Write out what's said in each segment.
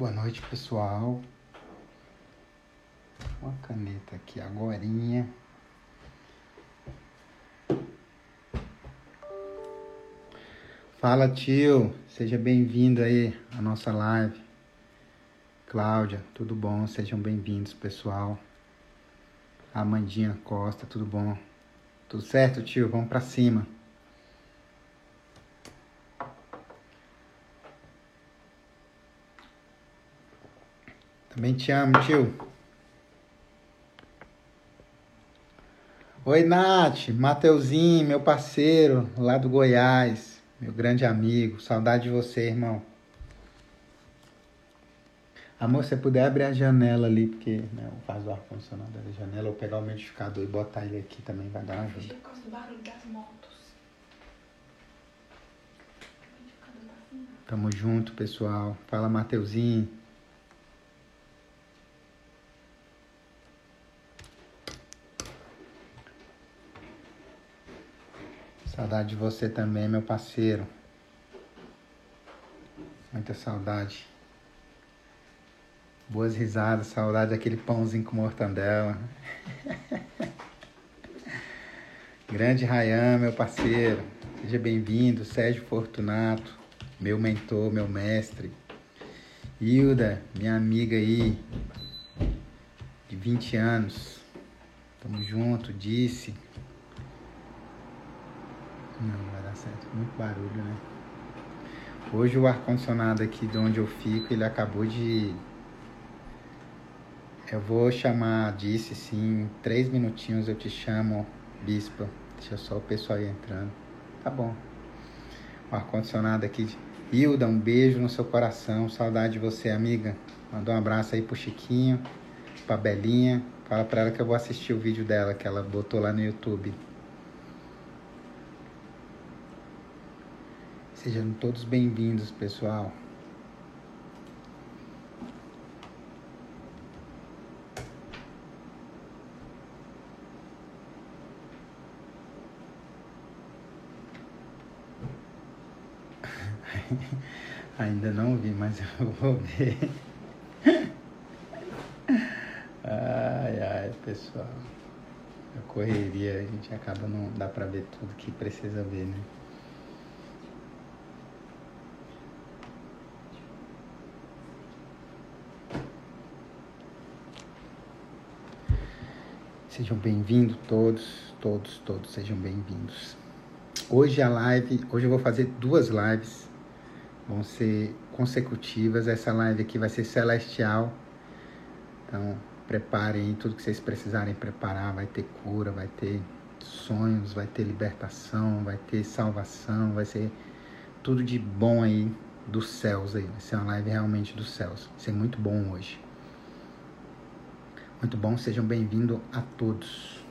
Boa noite, pessoal. Uma caneta aqui agorinha. Fala, tio. Seja bem-vindo aí à nossa live. Cláudia, tudo bom? Sejam bem-vindos, pessoal. Amandinha Costa, tudo bom? Tudo certo, tio? Vamos para cima. Também te amo, tio. Oi, Nath, Mateuzinho, meu parceiro lá do Goiás, meu grande amigo. Saudade de você, irmão. Amor, se você puder abrir a janela ali, porque né, o ar-condicionado da janela, ou pegar o umidificador e botar ele aqui também vai dar uma ajuda. Por causa do barulho das motos. Tamo junto, pessoal. Fala, Mateuzinho. Saudade de você também, meu parceiro. Muita saudade. Boas risadas, saudade daquele pãozinho com mortandela. Grande Rayan, meu parceiro. Seja bem-vindo, Sérgio Fortunato, meu mentor, meu mestre. Hilda, minha amiga aí, de 20 anos. Tamo junto, disse. Não, vai dar certo. Muito barulho, né? Hoje o ar-condicionado aqui de onde eu fico, ele acabou de. Eu vou chamar, disse sim, em três minutinhos eu te chamo, Bispa. Deixa só o pessoal aí entrando. Tá bom. O ar-condicionado aqui. Hilda, um beijo no seu coração. Saudade de você, amiga. Manda um abraço aí pro Chiquinho, pra Belinha. Fala pra ela que eu vou assistir o vídeo dela que ela botou lá no YouTube. Sejam todos bem-vindos, pessoal. Ainda não vi, mas eu vou ver. Ai, ai, pessoal. A correria, a gente acaba não dá pra ver tudo que precisa ver, né? Sejam bem-vindos todos, todos, todos sejam bem-vindos. Hoje a live, hoje eu vou fazer duas lives, vão ser consecutivas. Essa live aqui vai ser celestial, então preparem tudo que vocês precisarem preparar. Vai ter cura, vai ter sonhos, vai ter libertação, vai ter salvação, vai ser tudo de bom aí dos céus aí. Vai ser uma live realmente dos céus. Vai ser muito bom hoje. Muito bom, sejam bem-vindos a todos.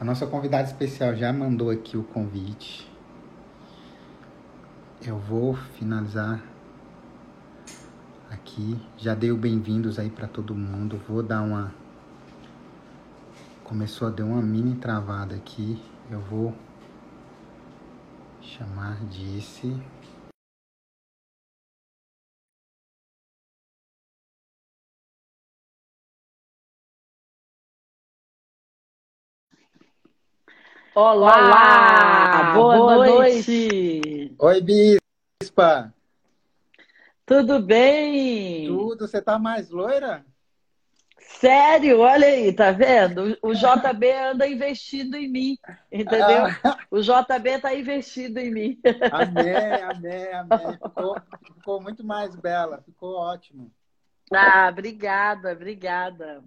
A nossa convidada especial já mandou aqui o convite. Eu vou finalizar aqui. Já dei o bem-vindos aí para todo mundo. Vou dar uma. Começou a dar uma mini travada aqui. Eu vou chamar disse. Olá, Olá, boa, boa noite. Oi, Bispa! Tudo bem? Tudo? Você tá mais loira? Sério, olha aí, tá vendo? O JB anda investindo em mim, entendeu? Ah. O JB tá investindo em mim. Amém, amém, amém. Ficou, ficou muito mais bela, ficou ótimo. Ah, obrigada, obrigada.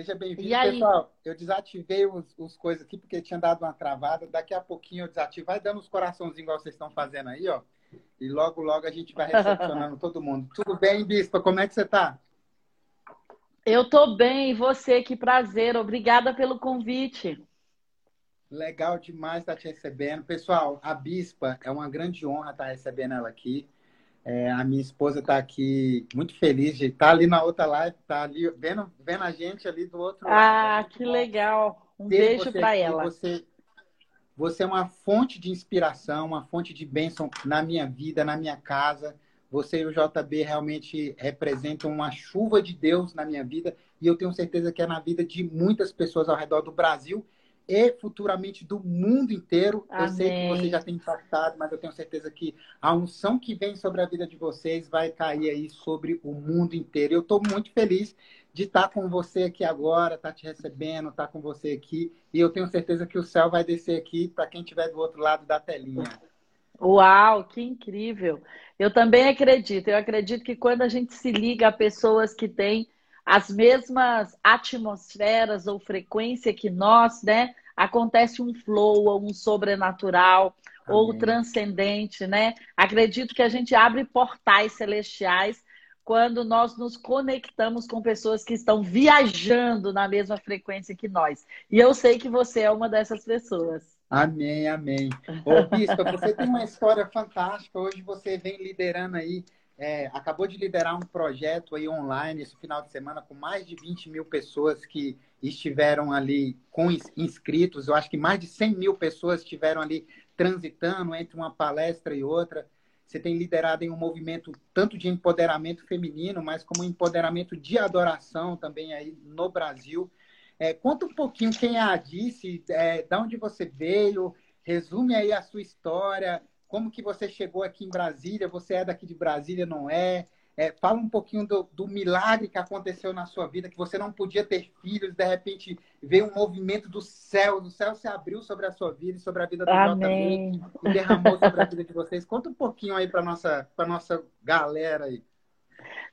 Seja bem-vindo, pessoal. Eu desativei os, os coisas aqui porque tinha dado uma travada. Daqui a pouquinho eu desativo. Vai dando os coraçõezinhos igual vocês estão fazendo aí, ó. E logo, logo a gente vai recepcionando todo mundo. Tudo bem, Bispa? Como é que você tá? Eu tô bem, e você? Que prazer, obrigada pelo convite. Legal demais estar te recebendo. Pessoal, a Bispa, é uma grande honra estar recebendo ela aqui. É, a minha esposa está aqui muito feliz de estar ali na outra live, tá ali vendo, vendo a gente ali do outro lado. É Ah, que legal. Um ter beijo para ela. Você, você é uma fonte de inspiração, uma fonte de bênção na minha vida, na minha casa. Você e o JB realmente representam uma chuva de Deus na minha vida e eu tenho certeza que é na vida de muitas pessoas ao redor do Brasil e futuramente do mundo inteiro. Amém. Eu sei que você já tem impactado, mas eu tenho certeza que a unção que vem sobre a vida de vocês vai cair aí sobre o mundo inteiro. Eu estou muito feliz de estar com você aqui agora, estar te recebendo, estar com você aqui. E eu tenho certeza que o céu vai descer aqui para quem estiver do outro lado da telinha. Uau, que incrível! Eu também acredito. Eu acredito que quando a gente se liga a pessoas que têm as mesmas atmosferas ou frequência que nós, né? Acontece um flow ou um sobrenatural Amém. ou transcendente, né? Acredito que a gente abre portais celestiais quando nós nos conectamos com pessoas que estão viajando na mesma frequência que nós. E eu sei que você é uma dessas pessoas. Amém, amém. Ô, Bispa, você tem uma história fantástica. Hoje você vem liderando aí é, acabou de liderar um projeto aí online esse final de semana com mais de 20 mil pessoas que estiveram ali com inscritos. Eu acho que mais de 100 mil pessoas estiveram ali transitando entre uma palestra e outra. Você tem liderado em um movimento tanto de empoderamento feminino, mas como empoderamento de adoração também aí no Brasil. É, conta um pouquinho quem é a Adice, é, de onde você veio, resume aí a sua história, como que você chegou aqui em Brasília? Você é daqui de Brasília, não é? é fala um pouquinho do, do, milagre que aconteceu na sua vida, que você não podia ter filhos, de repente veio um movimento do céu, do céu se abriu sobre a sua vida e sobre a vida do Amém. JB e derramou sobre a vida de vocês. Conta um pouquinho aí para nossa para nossa galera aí.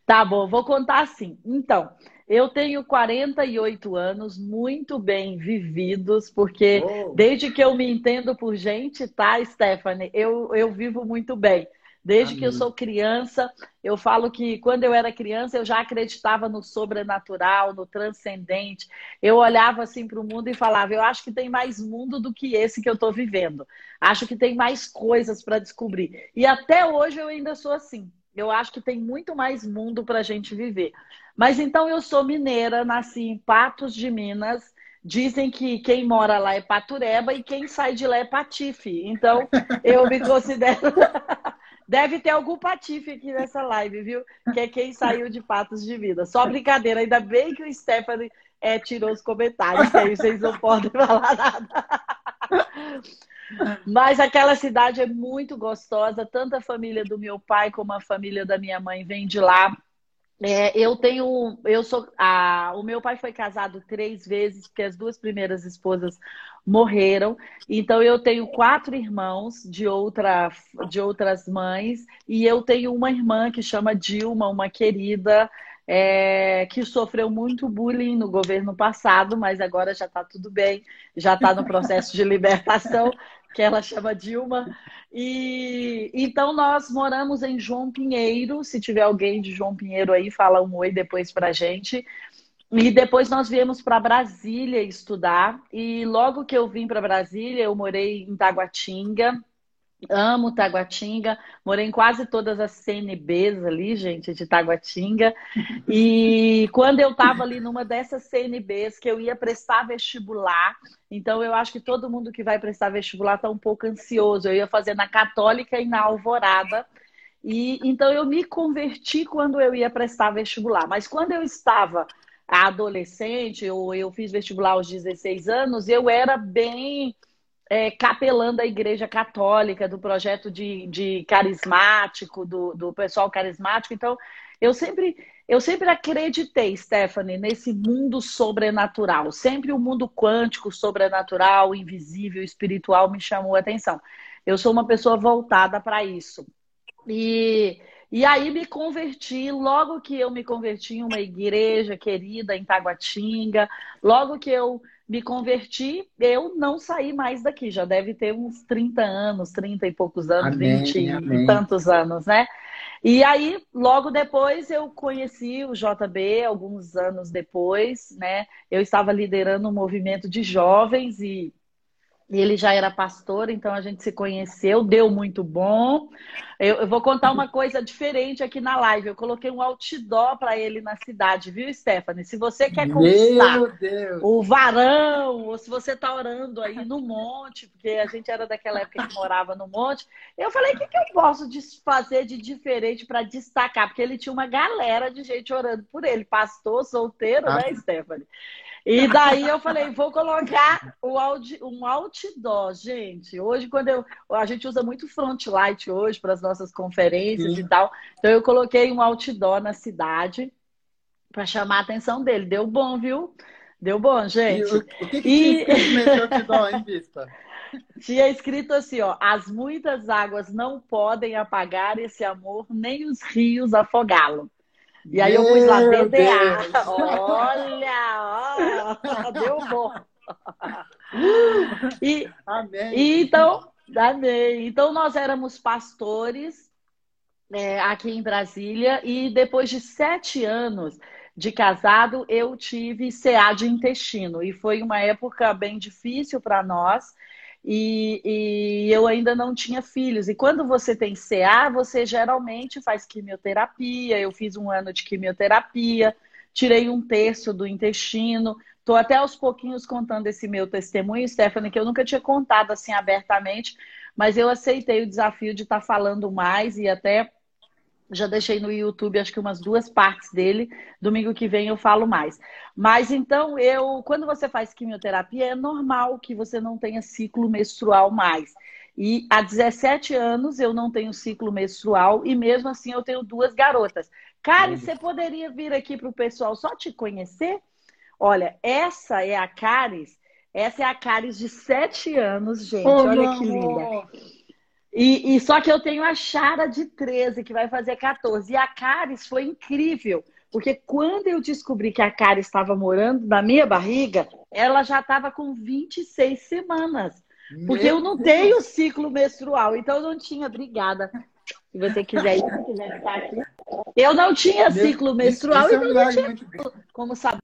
Tá bom, vou contar assim. Então, eu tenho 48 anos muito bem vividos, porque oh. desde que eu me entendo por gente, tá, Stephanie? Eu, eu vivo muito bem. Desde Amém. que eu sou criança, eu falo que quando eu era criança eu já acreditava no sobrenatural, no transcendente. Eu olhava assim para o mundo e falava: eu acho que tem mais mundo do que esse que eu estou vivendo. Acho que tem mais coisas para descobrir. E até hoje eu ainda sou assim. Eu acho que tem muito mais mundo para a gente viver. Mas então eu sou mineira, nasci em Patos de Minas. Dizem que quem mora lá é Patureba e quem sai de lá é Patife. Então eu me considero. Deve ter algum patife aqui nessa live, viu? Que é quem saiu de Patos de Minas. Só brincadeira, ainda bem que o Stephanie é, tirou os comentários, aí vocês não podem falar nada. Mas aquela cidade é muito gostosa, tanto a família do meu pai como a família da minha mãe vem de lá. É, eu tenho, eu sou, a, o meu pai foi casado três vezes, porque as duas primeiras esposas morreram. Então eu tenho quatro irmãos de, outra, de outras mães e eu tenho uma irmã que chama Dilma, uma querida é, que sofreu muito bullying no governo passado, mas agora já está tudo bem, já está no processo de libertação, que ela chama Dilma. E então nós moramos em João Pinheiro. Se tiver alguém de João Pinheiro aí, fala um oi depois para gente. E depois nós viemos para Brasília estudar. E logo que eu vim para Brasília, eu morei em Taguatinga. Amo Taguatinga, morei em quase todas as CNBs ali, gente, de Taguatinga. E quando eu estava ali numa dessas CNBs que eu ia prestar vestibular, então eu acho que todo mundo que vai prestar vestibular está um pouco ansioso. Eu ia fazer na Católica e na Alvorada. E então eu me converti quando eu ia prestar vestibular. Mas quando eu estava adolescente, ou eu fiz vestibular aos 16 anos, eu era bem é, capelando a Igreja Católica, do projeto de, de carismático, do, do pessoal carismático. Então, eu sempre, eu sempre acreditei, Stephanie, nesse mundo sobrenatural. Sempre o mundo quântico, sobrenatural, invisível, espiritual me chamou a atenção. Eu sou uma pessoa voltada para isso. E, e aí me converti, logo que eu me converti em uma igreja querida em Taguatinga, logo que eu me converti, eu não saí mais daqui. Já deve ter uns 30 anos, 30 e poucos anos, amém, 20 amém. e tantos anos, né? E aí, logo depois, eu conheci o JB, alguns anos depois, né? Eu estava liderando um movimento de jovens e ele já era pastor, então a gente se conheceu, deu muito bom. Eu, eu, vou contar uma coisa diferente aqui na live. Eu coloquei um outdoor para ele na cidade, viu, Stephanie? Se você quer conquistar o varão, ou se você está orando aí no monte, porque a gente era daquela época que morava no monte, eu falei: o que, que eu posso fazer de diferente para destacar? Porque ele tinha uma galera de gente orando por ele, pastor, solteiro, né, ah. né, Stephanie? E daí eu falei, vou colocar o um outdoor, gente. Hoje, quando eu. A gente usa muito front light hoje para as nossas conferências Sim. e tal. Então eu coloquei um outdoor na cidade para chamar a atenção dele. Deu bom, viu? Ddeu bom, gente. E, o, o que, que e... tinha nesse outdoor, hein, Bispa? Tinha escrito assim, ó, as muitas águas não podem apagar esse amor, nem os rios afogá-lo. E aí eu pus lá DDA. Olha, ó, deu bom. E, amém. E então, amém. Então nós éramos pastores é, aqui em Brasília e depois de sete anos de casado eu tive CA de intestino e foi uma época bem difícil para nós e, e, eu ainda não tinha filhos. E quando você tem CA, você geralmente faz quimioterapia. Eu fiz um ano de quimioterapia, tirei um terço do intestino. Estou até aos pouquinhos contando esse meu testemunho, Stephanie, que eu nunca tinha contado assim abertamente, mas eu aceitei o desafio de estar tá falando mais e até já deixei no YouTube, acho que umas duas partes dele. Domingo que vem eu falo mais. Mas então, eu, quando você faz quimioterapia, é normal que você não tenha ciclo menstrual mais. E há 17 anos eu não tenho ciclo menstrual e mesmo assim eu tenho duas garotas. Kari, você poderia vir aqui para o pessoal só te conhecer? Olha, essa é a Caris. Essa é a Caris de 7 anos, gente. Oh, Olha que linda. E, e, só que eu tenho a Chara de 13, que vai fazer 14. E a Caris foi incrível, porque quando eu descobri que a Caris estava morando na minha barriga, ela já estava com 26 semanas. Porque Meu eu não Deus. tenho ciclo menstrual, então eu não tinha. Obrigada. Se você quiser ir, se quiser ficar aqui. Eu não tinha Meu, ciclo menstrual, então é não tinha como saber.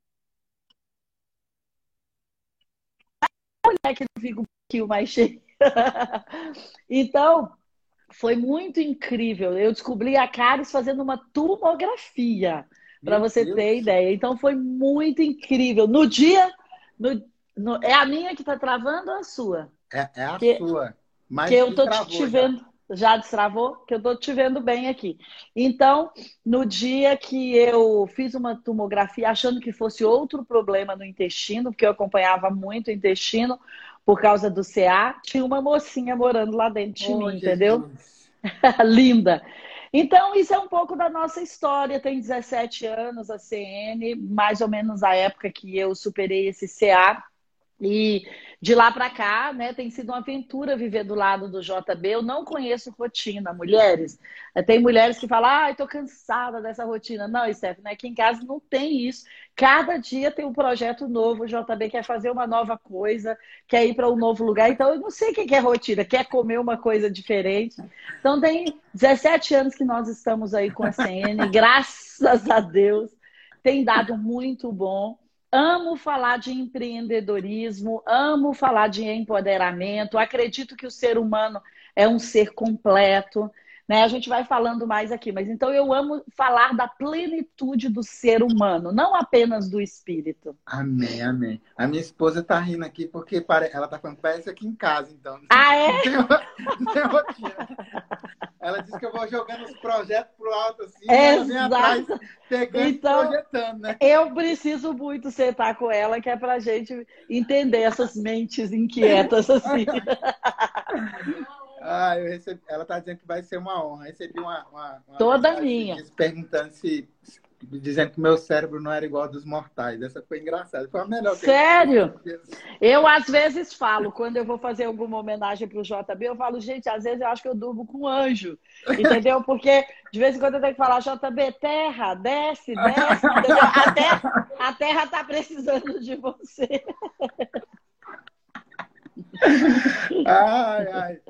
Mulher que não fica um pouquinho mais cheia. então, foi muito incrível. Eu descobri a Caris fazendo uma tomografia, para você Deus. ter ideia. Então, foi muito incrível. No dia. No, no, é a minha que está travando ou a sua? É, é a que, sua. Mas que eu tô te vendo. Já destravou? Que eu tô te vendo bem aqui. Então, no dia que eu fiz uma tomografia, achando que fosse outro problema no intestino, porque eu acompanhava muito o intestino, por causa do CA, tinha uma mocinha morando lá dentro de oh, mim, Jesus. entendeu? Linda. Então, isso é um pouco da nossa história. Tem 17 anos a CN, mais ou menos a época que eu superei esse CA. E de lá para cá, né, tem sido uma aventura viver do lado do JB. Eu não conheço rotina, mulheres. Tem mulheres que falam, ah, estou cansada dessa rotina. Não, Stephanie, aqui em casa não tem isso. Cada dia tem um projeto novo. O JB quer fazer uma nova coisa, quer ir para um novo lugar. Então, eu não sei o que é rotina, quer comer uma coisa diferente. Então, tem 17 anos que nós estamos aí com a CN, graças a Deus. Tem dado muito bom. Amo falar de empreendedorismo, amo falar de empoderamento. Acredito que o ser humano é um ser completo. Né? A gente vai falando mais aqui, mas então eu amo falar da plenitude do ser humano, não apenas do espírito. Amém, amém. A minha esposa está rindo aqui porque ela está falando, parece aqui em casa, então. Ah, é? Não tem rotina. Ela disse que eu vou jogando os projetos pro alto assim, ela vem atrás pegando então, projetando, né? Eu preciso muito sentar com ela, que é pra gente entender essas mentes inquietas assim. Ah, eu recebi, ela está dizendo que vai ser uma honra. Recebi uma, uma, uma toda minha perguntando se dizendo que meu cérebro não era igual ao dos mortais. Essa foi engraçada. Foi a melhor. Sério? Eu, eu às vezes falo, quando eu vou fazer alguma homenagem para o JB, eu falo, gente, às vezes eu acho que eu durmo com um anjo. Entendeu? Porque de vez em quando eu tenho que falar, JB, terra, desce, desce. A terra, a terra tá precisando de você. Ai, ai.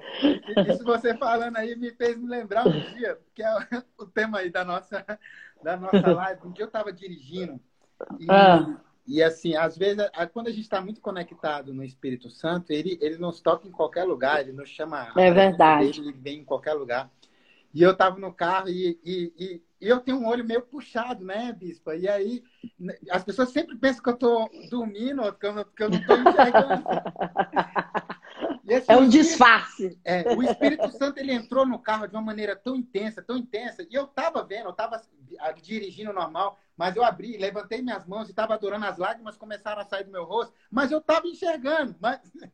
Isso você falando aí me fez me lembrar um dia, que é o tema aí da nossa, da nossa live. Um dia eu estava dirigindo e, ah. e, assim, às vezes, quando a gente está muito conectado no Espírito Santo, ele, ele nos toca em qualquer lugar, ele nos chama. É verdade. Ele vem em qualquer lugar. E eu tava no carro e, e, e, e, eu tenho um olho meio puxado, né, Bispa? E aí as pessoas sempre pensam que eu tô dormindo, que eu, que eu não tô enxergando. Assim, é um disfarce. É, o Espírito Santo ele entrou no carro de uma maneira tão intensa, tão intensa, e eu tava vendo, eu tava dirigindo normal, mas eu abri, levantei minhas mãos e estava adorando, as lágrimas começaram a sair do meu rosto, mas eu estava enxergando. Mas...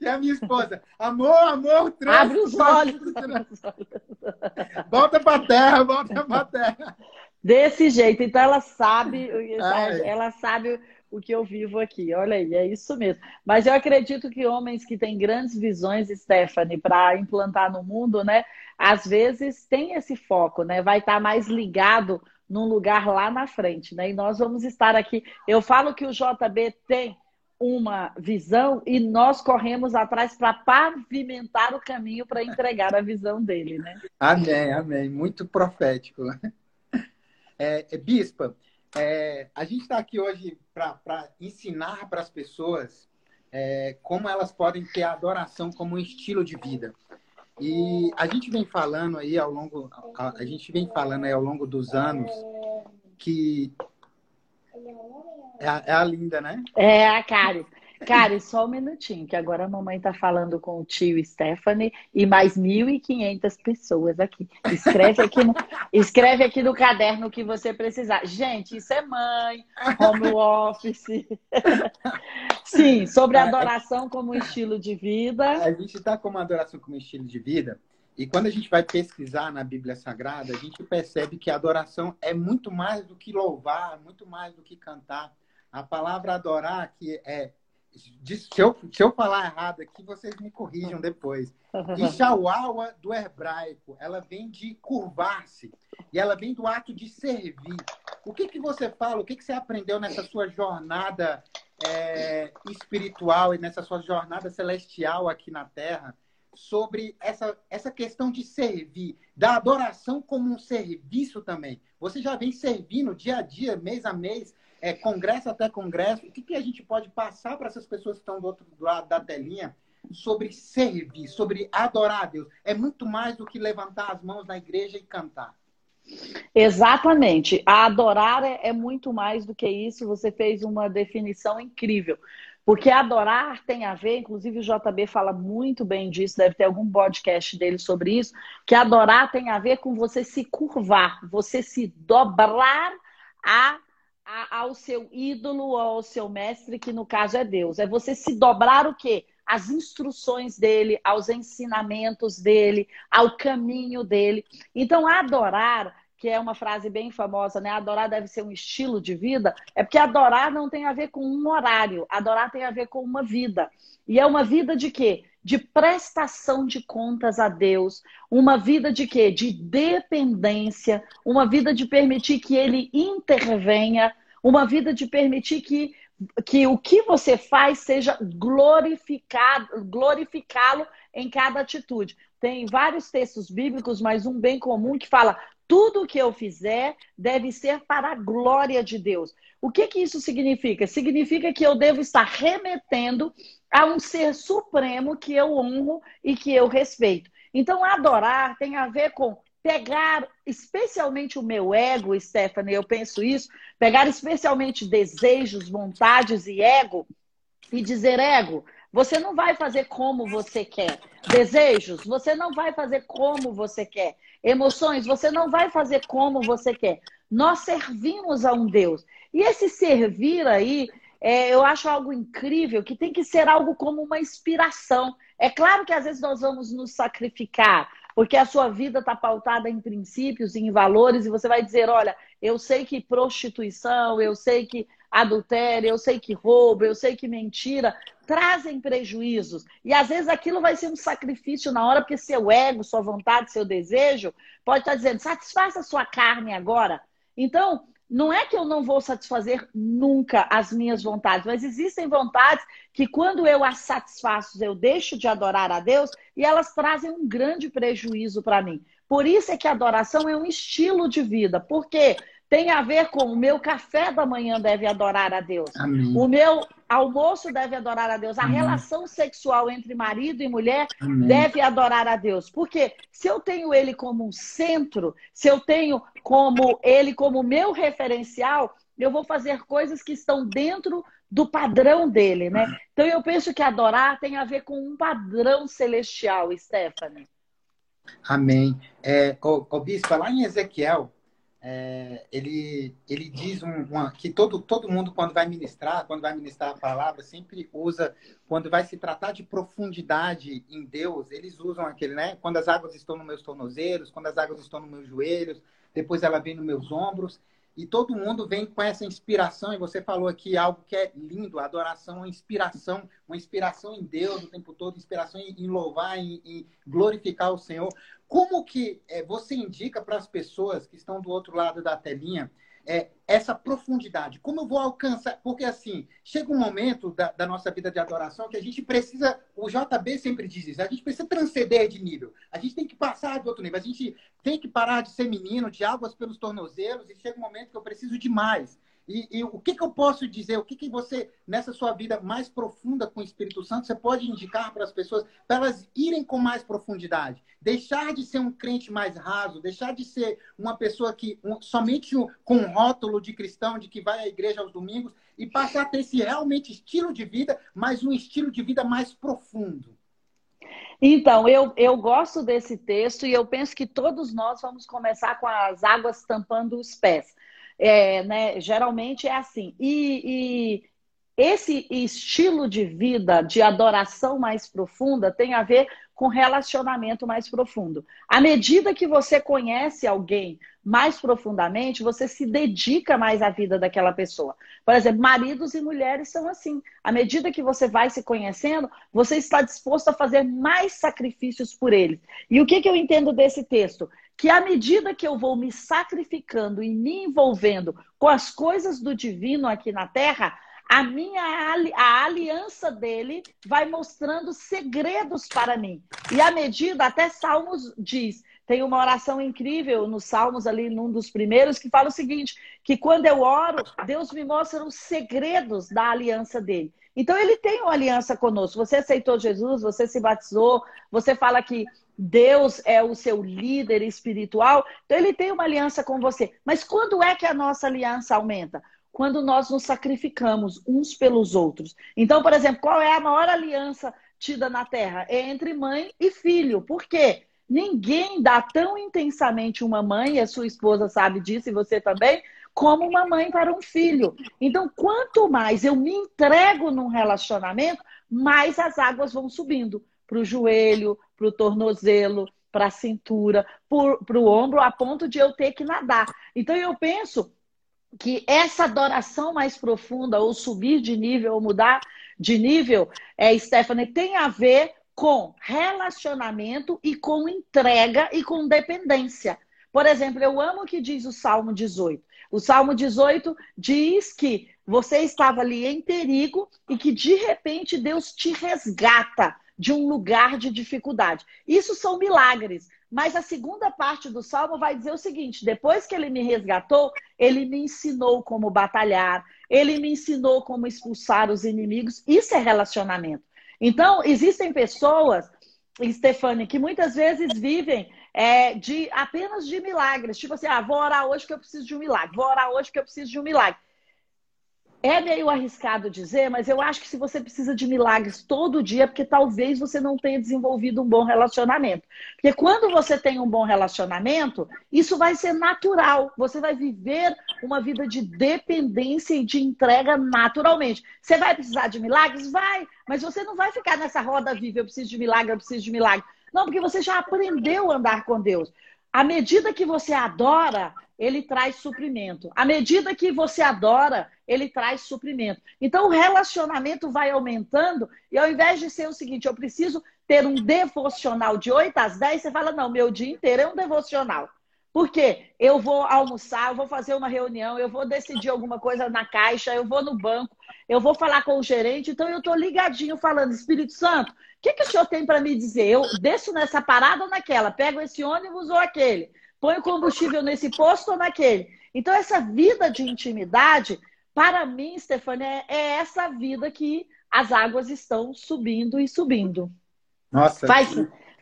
E a minha esposa, amor, amor, trouxe, abre os olhos. volta para terra, volta para terra. Desse jeito, então ela sabe, ela sabe o que eu vivo aqui. Olha aí, é isso mesmo. Mas eu acredito que homens que têm grandes visões, Stephanie, para implantar no mundo, né? Às vezes tem esse foco, né? Vai estar tá mais ligado num lugar lá na frente, né? E nós vamos estar aqui. Eu falo que o JB tem uma visão e nós corremos atrás para pavimentar o caminho para entregar a visão dele, né? Amém, amém. Muito profético. É, é, Bispa, é, a gente está aqui hoje para ensinar para as pessoas é, como elas podem ter a adoração como um estilo de vida. E a gente vem falando aí ao longo, a, a gente vem falando aí ao longo dos anos que é a, é a linda, né? É a Cari. Cara, só um minutinho, que agora a mamãe tá falando com o tio Stephanie e mais 1.500 pessoas aqui. Escreve aqui, no, escreve aqui no caderno o que você precisar. Gente, isso é mãe, home office. Sim, sobre a adoração como estilo de vida. A gente está com a adoração como estilo de vida. E quando a gente vai pesquisar na Bíblia Sagrada, a gente percebe que a adoração é muito mais do que louvar, muito mais do que cantar. A palavra adorar, que é se eu, se eu falar errado aqui, vocês me corrijam depois. Ishawawa do hebraico, ela vem de curvar-se e ela vem do ato de servir. O que, que você fala, o que, que você aprendeu nessa sua jornada é, espiritual e nessa sua jornada celestial aqui na Terra sobre essa, essa questão de servir, da adoração como um serviço também? Você já vem servindo dia a dia, mês a mês, é, congresso até congresso, o que, que a gente pode passar para essas pessoas que estão do outro lado da telinha sobre servir, sobre adorar a Deus? É muito mais do que levantar as mãos na igreja e cantar. Exatamente. A adorar é, é muito mais do que isso. Você fez uma definição incrível. Porque adorar tem a ver, inclusive o JB fala muito bem disso, deve ter algum podcast dele sobre isso, que adorar tem a ver com você se curvar, você se dobrar a ao seu ídolo ou ao seu mestre, que no caso é Deus. É você se dobrar o quê? As instruções dele, aos ensinamentos dele, ao caminho dele. Então, adorar, que é uma frase bem famosa, né? Adorar deve ser um estilo de vida, é porque adorar não tem a ver com um horário, adorar tem a ver com uma vida. E é uma vida de quê? De prestação de contas a Deus, uma vida de quê? De dependência, uma vida de permitir que ele intervenha, uma vida de permitir que, que o que você faz seja glorificado, glorificá-lo em cada atitude. Tem vários textos bíblicos, mas um bem comum que fala: tudo que eu fizer deve ser para a glória de Deus. O que, que isso significa? Significa que eu devo estar remetendo a um ser supremo que eu honro e que eu respeito. Então, adorar tem a ver com pegar especialmente o meu ego, Stephanie, eu penso isso, pegar especialmente desejos, vontades e ego e dizer, ego, você não vai fazer como você quer. Desejos, você não vai fazer como você quer. Emoções, você não vai fazer como você quer. Nós servimos a um Deus. E esse servir aí é, eu acho algo incrível que tem que ser algo como uma inspiração. É claro que às vezes nós vamos nos sacrificar, porque a sua vida está pautada em princípios, em valores, e você vai dizer: olha, eu sei que prostituição, eu sei que adultério, eu sei que roubo, eu sei que mentira trazem prejuízos. E às vezes aquilo vai ser um sacrifício na hora, porque seu ego, sua vontade, seu desejo pode estar dizendo: satisfaça a sua carne agora. Então, não é que eu não vou satisfazer nunca as minhas vontades, mas existem vontades que, quando eu as satisfaço, eu deixo de adorar a Deus e elas trazem um grande prejuízo para mim. Por isso é que a adoração é um estilo de vida. Por quê? Tem a ver com o meu café da manhã deve adorar a Deus. Amém. O meu almoço deve adorar a Deus. A Amém. relação sexual entre marido e mulher Amém. deve adorar a Deus. Porque se eu tenho ele como um centro, se eu tenho como ele como meu referencial, eu vou fazer coisas que estão dentro do padrão dele, né? Então eu penso que adorar tem a ver com um padrão celestial, Stephanie. Amém. É, o, o bispo, lá em Ezequiel, é, ele, ele diz um, uma, que todo, todo mundo, quando vai ministrar, quando vai ministrar a palavra, sempre usa, quando vai se tratar de profundidade em Deus, eles usam aquele, né? Quando as águas estão nos meus tornozelos, quando as águas estão nos meus joelhos, depois ela vem nos meus ombros. E todo mundo vem com essa inspiração, e você falou aqui algo que é lindo, adoração, uma inspiração, uma inspiração em Deus o tempo todo, inspiração em, em louvar, em, em, glorificar o Senhor. Como que é, você indica para as pessoas que estão do outro lado da telinha é, essa profundidade? Como eu vou alcançar? Porque assim, chega um momento da, da, nossa vida de adoração que a gente precisa, o JB sempre diz isso, a gente precisa transcender de nível, a gente tem que passar de outro nível, a gente tem que parar de ser menino, de águas pelos tornozelos, e chega um momento que eu preciso de mais. E, e, o que, que eu posso dizer? O que, que você, nessa sua vida mais profunda com o Espírito Santo, você pode indicar para as pessoas para elas irem com mais profundidade? Deixar de ser um crente mais raso, deixar de ser uma pessoa que um, somente um, com um rótulo de cristão, de que vai à igreja aos domingos, e passar a ter esse realmente estilo de vida, mas um estilo de vida mais profundo. Então, eu, eu gosto desse texto e eu penso que todos nós vamos começar com as águas tampando os pés. É, né, geralmente é assim. E, e esse estilo de vida, de adoração mais profunda, tem a ver com relacionamento mais profundo. À medida que você conhece alguém mais profundamente, você se dedica mais à vida daquela pessoa. Por exemplo, maridos e mulheres são assim. À medida que você vai se conhecendo, você está disposto a fazer mais sacrifícios por eles. E o que, que eu entendo desse texto? Que à medida que eu vou me sacrificando e me envolvendo com as coisas do divino aqui na terra, a minha a aliança dele vai mostrando segredos para mim. E à medida, até Salmos diz, tem uma oração incrível nos Salmos ali, num dos primeiros, que fala o seguinte: que quando eu oro, Deus me mostra os segredos da aliança dele. Então ele tem uma aliança conosco. Você aceitou Jesus, você se batizou, você fala que Deus é o seu líder espiritual, então ele tem uma aliança com você. Mas quando é que a nossa aliança aumenta? Quando nós nos sacrificamos uns pelos outros. Então, por exemplo, qual é a maior aliança tida na terra? É entre mãe e filho. Por quê? Ninguém dá tão intensamente uma mãe, e a sua esposa sabe disso, e você também, como uma mãe para um filho. Então, quanto mais eu me entrego num relacionamento, mais as águas vão subindo para o joelho, para o tornozelo, para a cintura, para o ombro, a ponto de eu ter que nadar. Então eu penso que essa adoração mais profunda, ou subir de nível, ou mudar de nível, é, Stephanie, tem a ver com relacionamento e com entrega e com dependência. Por exemplo, eu amo o que diz o Salmo 18. O Salmo 18 diz que você estava ali em perigo e que de repente Deus te resgata de um lugar de dificuldade. Isso são milagres. Mas a segunda parte do salmo vai dizer o seguinte: depois que ele me resgatou, ele me ensinou como batalhar, ele me ensinou como expulsar os inimigos. Isso é relacionamento. Então, existem pessoas, Stefane, que muitas vezes vivem é, de apenas de milagres. Tipo assim, ah, vou orar hoje que eu preciso de um milagre, vou orar hoje que eu preciso de um milagre. É meio arriscado dizer, mas eu acho que se você precisa de milagres todo dia, porque talvez você não tenha desenvolvido um bom relacionamento. Porque quando você tem um bom relacionamento, isso vai ser natural. Você vai viver uma vida de dependência e de entrega naturalmente. Você vai precisar de milagres? Vai, mas você não vai ficar nessa roda viva, eu preciso de milagre, eu preciso de milagre. Não, porque você já aprendeu a andar com Deus. À medida que você adora, ele traz suprimento. À medida que você adora, ele traz suprimento. Então o relacionamento vai aumentando e ao invés de ser o seguinte, eu preciso ter um devocional de 8 às 10, você fala, não, meu dia inteiro é um devocional. Porque eu vou almoçar, eu vou fazer uma reunião, eu vou decidir alguma coisa na caixa, eu vou no banco, eu vou falar com o gerente, então eu estou ligadinho falando, Espírito Santo, o que, que o senhor tem para me dizer? Eu desço nessa parada ou naquela? Pego esse ônibus ou aquele? Põe o combustível nesse posto ou naquele? Então, essa vida de intimidade, para mim, Stefania, é, é essa vida que as águas estão subindo e subindo. Nossa. Faz,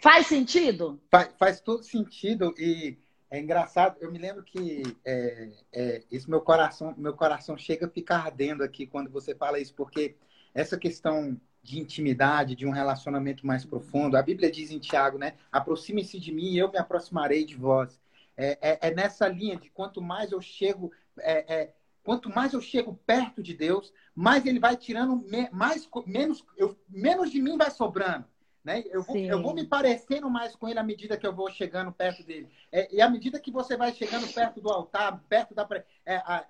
faz sentido? Faz, faz todo sentido e é engraçado. Eu me lembro que é, é, isso meu coração, meu coração chega a ficar ardendo aqui quando você fala isso, porque essa questão de intimidade, de um relacionamento mais profundo, a Bíblia diz em Tiago, né? Aproxime-se de mim, e eu me aproximarei de vós. É, é, é, nessa linha de quanto mais eu chego, é, é, quanto mais eu chego perto de Deus, mais Ele vai tirando mais menos, eu, menos de mim vai sobrando. Né? Eu, vou, eu vou me parecendo mais com ele à medida que eu vou chegando perto dele. É, e à medida que você vai chegando perto do altar, perto da. É, é,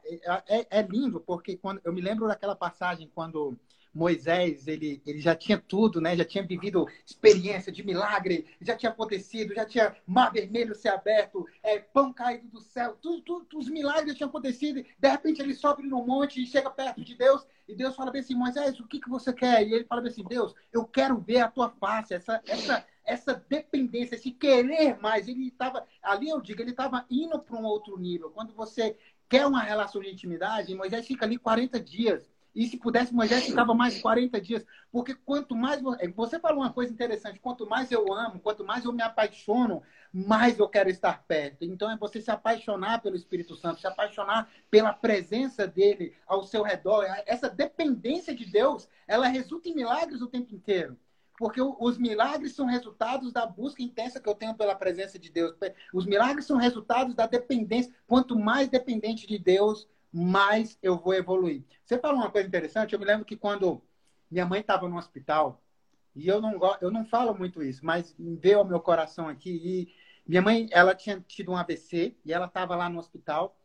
é, é lindo, porque quando eu me lembro daquela passagem quando Moisés, ele, ele já tinha tudo, né? Já tinha vivido experiência de milagre, já tinha acontecido, já tinha mar vermelho ser aberto, é, pão caído do céu, tudo, tudo, os milagres já tinham acontecido. De repente ele sobe no monte e chega perto de Deus e Deus fala bem assim, Moisés, o que, que você quer? E ele fala bem assim, Deus, eu quero ver a tua face, essa, essa, essa dependência, esse querer mais. Ele estava, ali eu digo, ele estava indo para um outro nível. Quando você quer uma relação de intimidade, Moisés fica ali 40 dias e se pudesse, Moisés ficava mais 40 dias. Porque quanto mais. É, você falou uma coisa interessante: quanto mais eu amo, quanto mais eu me apaixono, mais eu quero estar perto. Então é você se apaixonar pelo Espírito Santo, se apaixonar pela presença dele ao seu redor. Essa dependência de Deus, ela resulta em milagres o tempo inteiro. Porque os milagres são resultados da busca intensa que eu tenho pela presença de Deus. Os milagres são resultados da dependência. Quanto mais dependente de Deus, mais eu vou evoluir. Você falou uma coisa interessante, eu me lembro que quando minha mãe estava no hospital, e eu não, eu não falo muito isso, mas veio ao meu coração aqui, e minha mãe, ela tinha tido um AVC, e ela estava lá no hospital,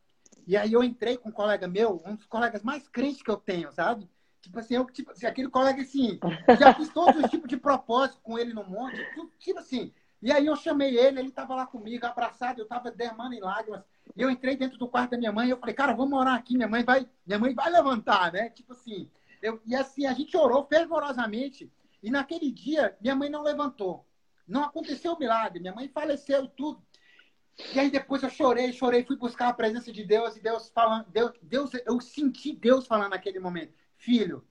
e aí eu entrei com um colega meu, um dos colegas mais crentes que eu tenho, sabe? Tipo assim, eu, tipo, assim, aquele colega assim, já fiz todos os tipos de propósito com ele no monte, tipo assim. E aí eu chamei ele, ele estava lá comigo, abraçado, eu estava dermando em lágrimas. E eu entrei dentro do quarto da minha mãe e eu falei, cara, vamos orar aqui, minha mãe vai, minha mãe vai levantar, né? Tipo assim. Eu, e assim, a gente orou fervorosamente. E naquele dia, minha mãe não levantou. Não aconteceu o milagre. Minha mãe faleceu tudo. E aí depois eu chorei, chorei, fui buscar a presença de Deus e Deus falando, Deus, Deus eu senti Deus falando naquele momento, filho,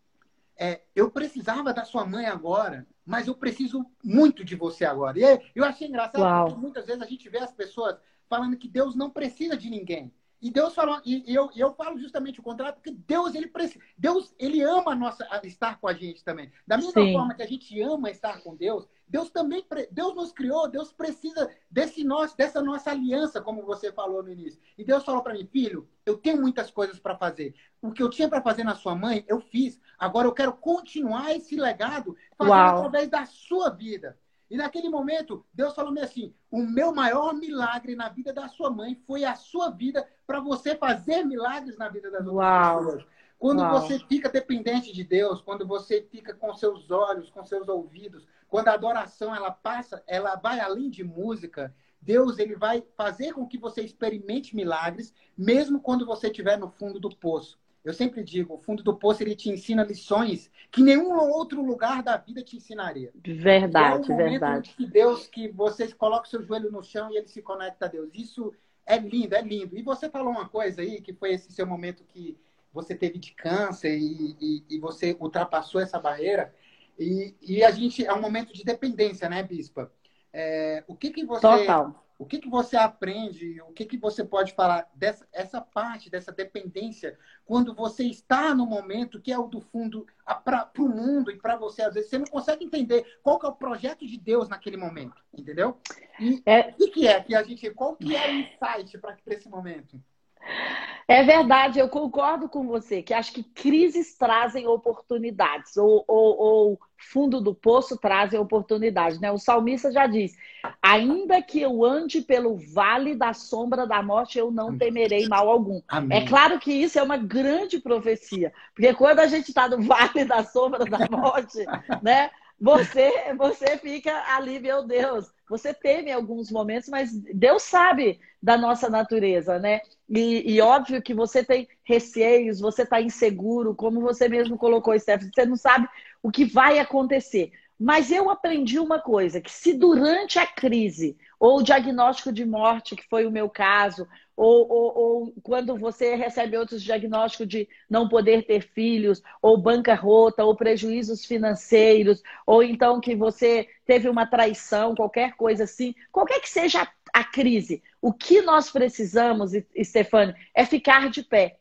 é, eu precisava da sua mãe agora, mas eu preciso muito de você agora. E eu achei engraçado Uau. porque muitas vezes a gente vê as pessoas falando que Deus não precisa de ninguém. E Deus falou, e eu, eu falo justamente o contrário, porque Deus ele precisa, Deus ele ama nossa estar com a gente também. Da mesma Sim. forma que a gente ama estar com Deus, Deus também Deus nos criou, Deus precisa desse nosso, dessa nossa aliança, como você falou no início. E Deus falou para mim, filho, eu tenho muitas coisas para fazer. O que eu tinha para fazer na sua mãe, eu fiz. Agora eu quero continuar esse legado fazendo Uau. através da sua vida. E naquele momento, Deus falou-me assim: o meu maior milagre na vida da sua mãe foi a sua vida para você fazer milagres na vida das outras pessoas. Quando Uau. você fica dependente de Deus, quando você fica com seus olhos, com seus ouvidos, quando a adoração ela passa, ela vai além de música, Deus ele vai fazer com que você experimente milagres, mesmo quando você estiver no fundo do poço. Eu sempre digo, o fundo do poço ele te ensina lições que nenhum outro lugar da vida te ensinaria. Verdade, é verdade. Que Deus, que você coloca o seu joelho no chão e ele se conecta a Deus. Isso é lindo, é lindo. E você falou uma coisa aí, que foi esse seu momento que você teve de câncer e, e, e você ultrapassou essa barreira. E, e, a gente é um momento de dependência, né, Bispa? É, o que que você Total. O que, que você aprende, o que, que você pode falar dessa essa parte, dessa dependência, quando você está no momento que é o do fundo para o mundo e para você, às vezes, você não consegue entender qual que é o projeto de Deus naquele momento, entendeu? E é... o que, que é que a gente, qual que é o insight para esse momento? É verdade, eu concordo com você, que acho que crises trazem oportunidades, ou, ou, ou, fundo do poço trazem oportunidades, né? O salmista já diz: ainda que eu ande pelo vale da sombra da morte, eu não temerei mal algum. Amém. É claro que isso é uma grande profecia, porque quando a gente está no vale da sombra da morte, né? Você, você fica ali, meu Deus. Você teme alguns momentos, mas Deus sabe da nossa natureza, né? E, e óbvio que você tem receios, você está inseguro, como você mesmo colocou, Stephanie, você não sabe o que vai acontecer. Mas eu aprendi uma coisa, que se durante a crise, ou o diagnóstico de morte, que foi o meu caso, ou, ou, ou, quando você recebe outros diagnósticos de não poder ter filhos, ou bancarrota, ou prejuízos financeiros, ou então que você teve uma traição, qualquer coisa assim, qualquer que seja a, a crise, o que nós precisamos, Stefane, é ficar de pé.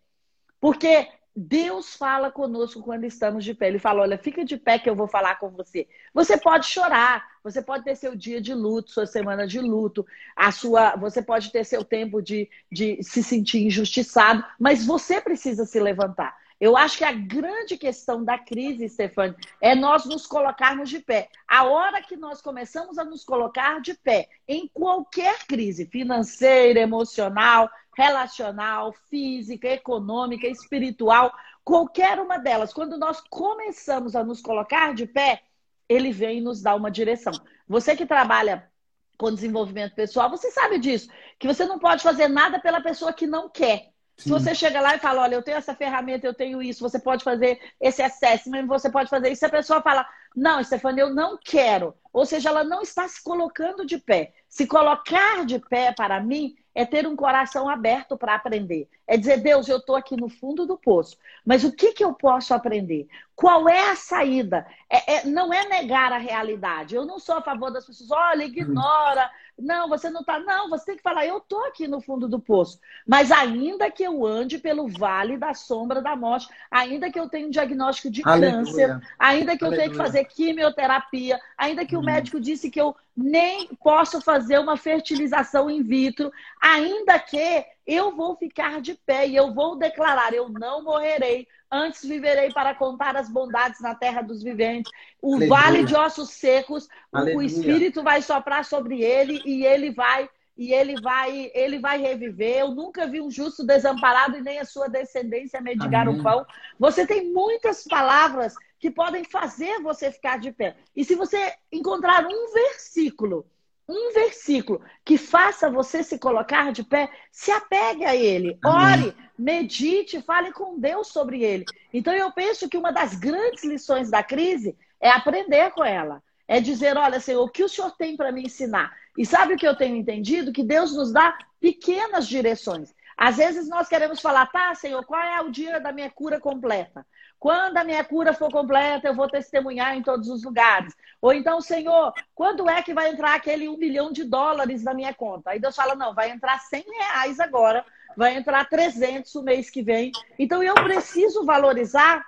Porque Deus fala conosco quando estamos de pé. Ele fala: Olha, fica de pé que eu vou falar com você. Você pode chorar, você pode ter seu dia de luto, sua semana de luto, a sua, você pode ter seu tempo de, de se sentir injustiçado, mas você precisa se levantar. Eu acho que a grande questão da crise, Stefani, é nós nos colocarmos de pé. A hora que nós começamos a nos colocar de pé, em qualquer crise financeira, emocional, relacional, física, econômica, espiritual, qualquer uma delas, quando nós começamos a nos colocar de pé, ele vem nos dar uma direção. Você que trabalha com desenvolvimento pessoal, você sabe disso, que você não pode fazer nada pela pessoa que não quer. Sim. Se você chega lá e fala, olha, eu tenho essa ferramenta, eu tenho isso, você pode fazer esse assessment, você pode fazer isso. Se a pessoa fala, não, Stefania, eu não quero. Ou seja, ela não está se colocando de pé. Se colocar de pé para mim é ter um coração aberto para aprender. É dizer, Deus, eu estou aqui no fundo do poço, mas o que, que eu posso aprender? Qual é a saída? É, é, não é negar a realidade. Eu não sou a favor das pessoas, olha, ignora. Não, você não está. Não, você tem que falar, eu estou aqui no fundo do poço. Mas ainda que eu ande pelo vale da sombra da morte, ainda que eu tenha um diagnóstico de Aleluia. câncer, ainda que Aleluia. eu tenha que fazer quimioterapia, ainda que o uhum. médico disse que eu nem posso fazer uma fertilização in vitro, ainda que eu vou ficar de pé e eu vou declarar: eu não morrerei, antes viverei para contar as bondades na terra dos viventes. O Aleluia. vale de ossos secos, Aleluia. o Espírito vai soprar sobre ele e ele vai e ele vai ele vai reviver. Eu nunca vi um justo desamparado e nem a sua descendência mendigar Amém. o pão. Você tem muitas palavras que podem fazer você ficar de pé. E se você encontrar um versículo um versículo que faça você se colocar de pé, se apegue a ele, ore, medite, fale com Deus sobre ele. Então eu penso que uma das grandes lições da crise é aprender com ela. É dizer, olha, Senhor, o que o Senhor tem para me ensinar? E sabe o que eu tenho entendido? Que Deus nos dá pequenas direções. Às vezes nós queremos falar, tá, Senhor, qual é o dia da minha cura completa? Quando a minha cura for completa, eu vou testemunhar em todos os lugares. Ou então, Senhor, quando é que vai entrar aquele um milhão de dólares na minha conta? Aí Deus fala, não, vai entrar 100 reais agora, vai entrar 300 o mês que vem. Então, eu preciso valorizar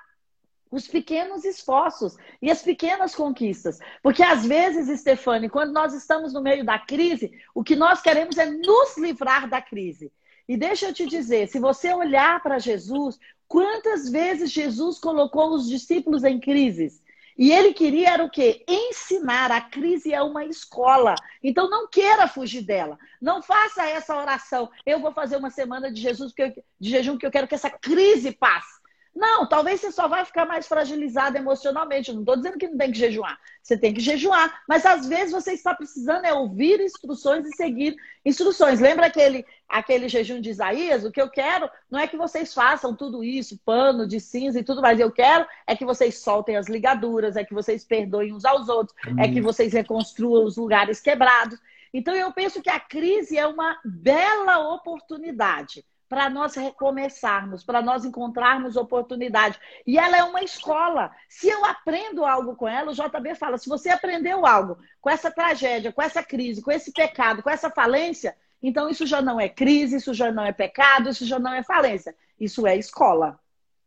os pequenos esforços e as pequenas conquistas. Porque às vezes, Stefane, quando nós estamos no meio da crise, o que nós queremos é nos livrar da crise. E deixa eu te dizer, se você olhar para Jesus, quantas vezes Jesus colocou os discípulos em crises? E ele queria era o quê? Ensinar. A crise é uma escola. Então não queira fugir dela. Não faça essa oração. Eu vou fazer uma semana de Jesus de jejum que eu quero que essa crise passe. Não, talvez você só vai ficar mais fragilizado emocionalmente. não estou dizendo que não tem que jejuar. Você tem que jejuar. Mas às vezes você está precisando é ouvir instruções e seguir instruções. Lembra aquele, aquele jejum de Isaías? O que eu quero não é que vocês façam tudo isso, pano de cinza e tudo mais. Eu quero é que vocês soltem as ligaduras, é que vocês perdoem uns aos outros, hum. é que vocês reconstruam os lugares quebrados. Então eu penso que a crise é uma bela oportunidade para nós recomeçarmos, para nós encontrarmos oportunidade. E ela é uma escola. Se eu aprendo algo com ela, o JB fala: se você aprendeu algo com essa tragédia, com essa crise, com esse pecado, com essa falência, então isso já não é crise, isso já não é pecado, isso já não é falência. Isso é escola.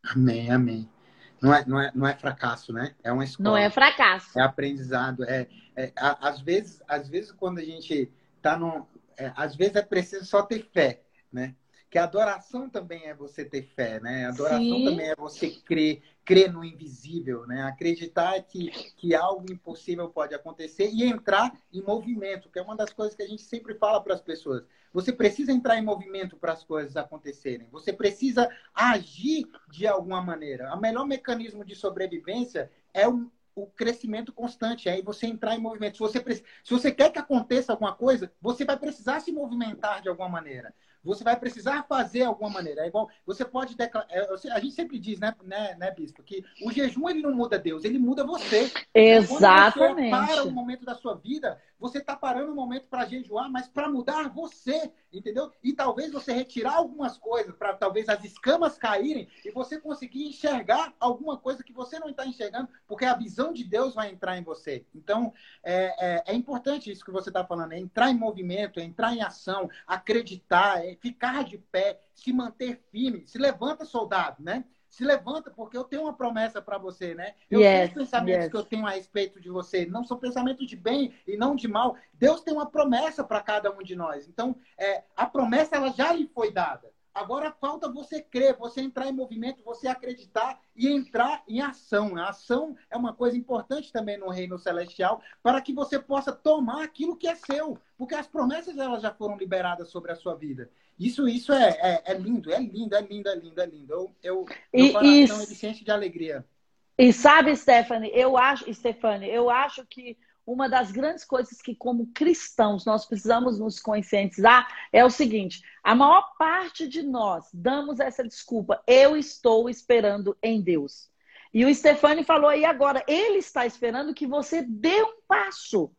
Amém, amém. Não é, não é, não é fracasso, né? É uma escola. Não é fracasso. É aprendizado. É, é às, vezes, às vezes, quando a gente está no. É, às vezes é preciso só ter fé, né? Que a adoração também é você ter fé, né? A adoração Sim. também é você crer, crer no invisível, né? Acreditar que, que algo impossível pode acontecer e entrar em movimento, que é uma das coisas que a gente sempre fala para as pessoas. Você precisa entrar em movimento para as coisas acontecerem. Você precisa agir de alguma maneira. O melhor mecanismo de sobrevivência é o, o crescimento constante, é aí você entrar em movimento. Se você, se você quer que aconteça alguma coisa, você vai precisar se movimentar de alguma maneira. Você vai precisar fazer alguma maneira. É igual, você pode declarar. É, a gente sempre diz, né, né, né, Bispo, que o jejum ele não muda Deus, ele muda você. Exatamente. Quando você para um momento da sua vida, você está parando um momento para jejuar, mas para mudar você, entendeu? E talvez você retirar algumas coisas, para talvez as escamas caírem e você conseguir enxergar alguma coisa que você não está enxergando, porque a visão de Deus vai entrar em você. Então, é, é, é importante isso que você está falando, é entrar em movimento, é entrar em ação, acreditar, é ficar de pé, se manter firme. Se levanta, soldado, né? se levanta, porque eu tenho uma promessa para você, né? Eu yes, sei os pensamentos yes. que eu tenho a respeito de você. Não são pensamentos de bem e não de mal. Deus tem uma promessa para cada um de nós. Então, é, a promessa ela já lhe foi dada. Agora falta você crer, você entrar em movimento, você acreditar e entrar em ação. A ação é uma coisa importante também no reino celestial para que você possa tomar aquilo que é seu, porque as promessas elas já foram liberadas sobre a sua vida. Isso, isso é, é, é lindo, é lindo, é lindo, é lindo, é lindo. Eu, eu, e, coração e, ele de alegria. E sabe, Stephanie, eu acho, Stephanie, eu acho que uma das grandes coisas que, como cristãos, nós precisamos nos conscientizar é o seguinte: a maior parte de nós damos essa desculpa, eu estou esperando em Deus. E o Stefani falou aí agora, ele está esperando que você dê um passo.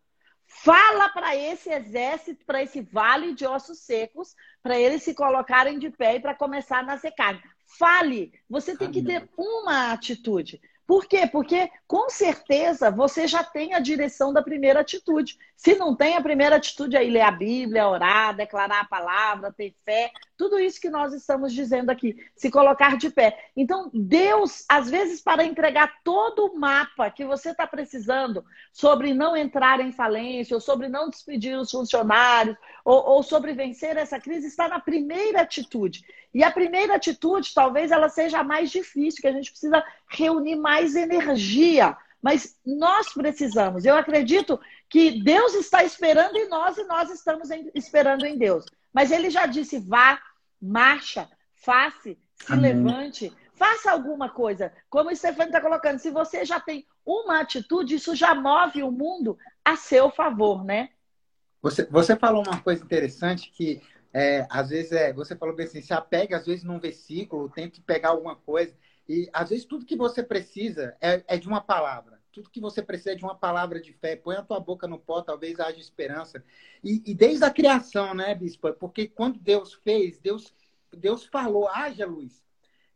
Fala para esse exército, para esse vale de ossos secos, para eles se colocarem de pé e para começar a nascer carne. Fale. Você tem que ter uma atitude. Por quê? Porque com certeza você já tem a direção da primeira atitude. Se não tem a primeira atitude aí, ler a Bíblia, orar, declarar a palavra, ter fé, tudo isso que nós estamos dizendo aqui, se colocar de pé. Então, Deus, às vezes, para entregar todo o mapa que você está precisando sobre não entrar em falência, ou sobre não despedir os funcionários, ou, ou sobre vencer essa crise, está na primeira atitude. E a primeira atitude, talvez ela seja a mais difícil, que a gente precisa reunir mais energia. Mas nós precisamos. Eu acredito que Deus está esperando em nós e nós estamos esperando em Deus. Mas ele já disse: vá, marcha, faça, se Amém. levante, faça alguma coisa. Como o Stefano está colocando, se você já tem uma atitude, isso já move o mundo a seu favor, né? Você, você falou uma coisa interessante que é, às vezes é, você falou bem assim, se apega às vezes num versículo, tente pegar alguma coisa. E às vezes tudo que você precisa é, é de uma palavra tudo que você precisa é de uma palavra de fé. Põe a tua boca no pó, talvez haja esperança. E, e desde a criação, né, bispo? Porque quando Deus fez, Deus, Deus falou, haja luz.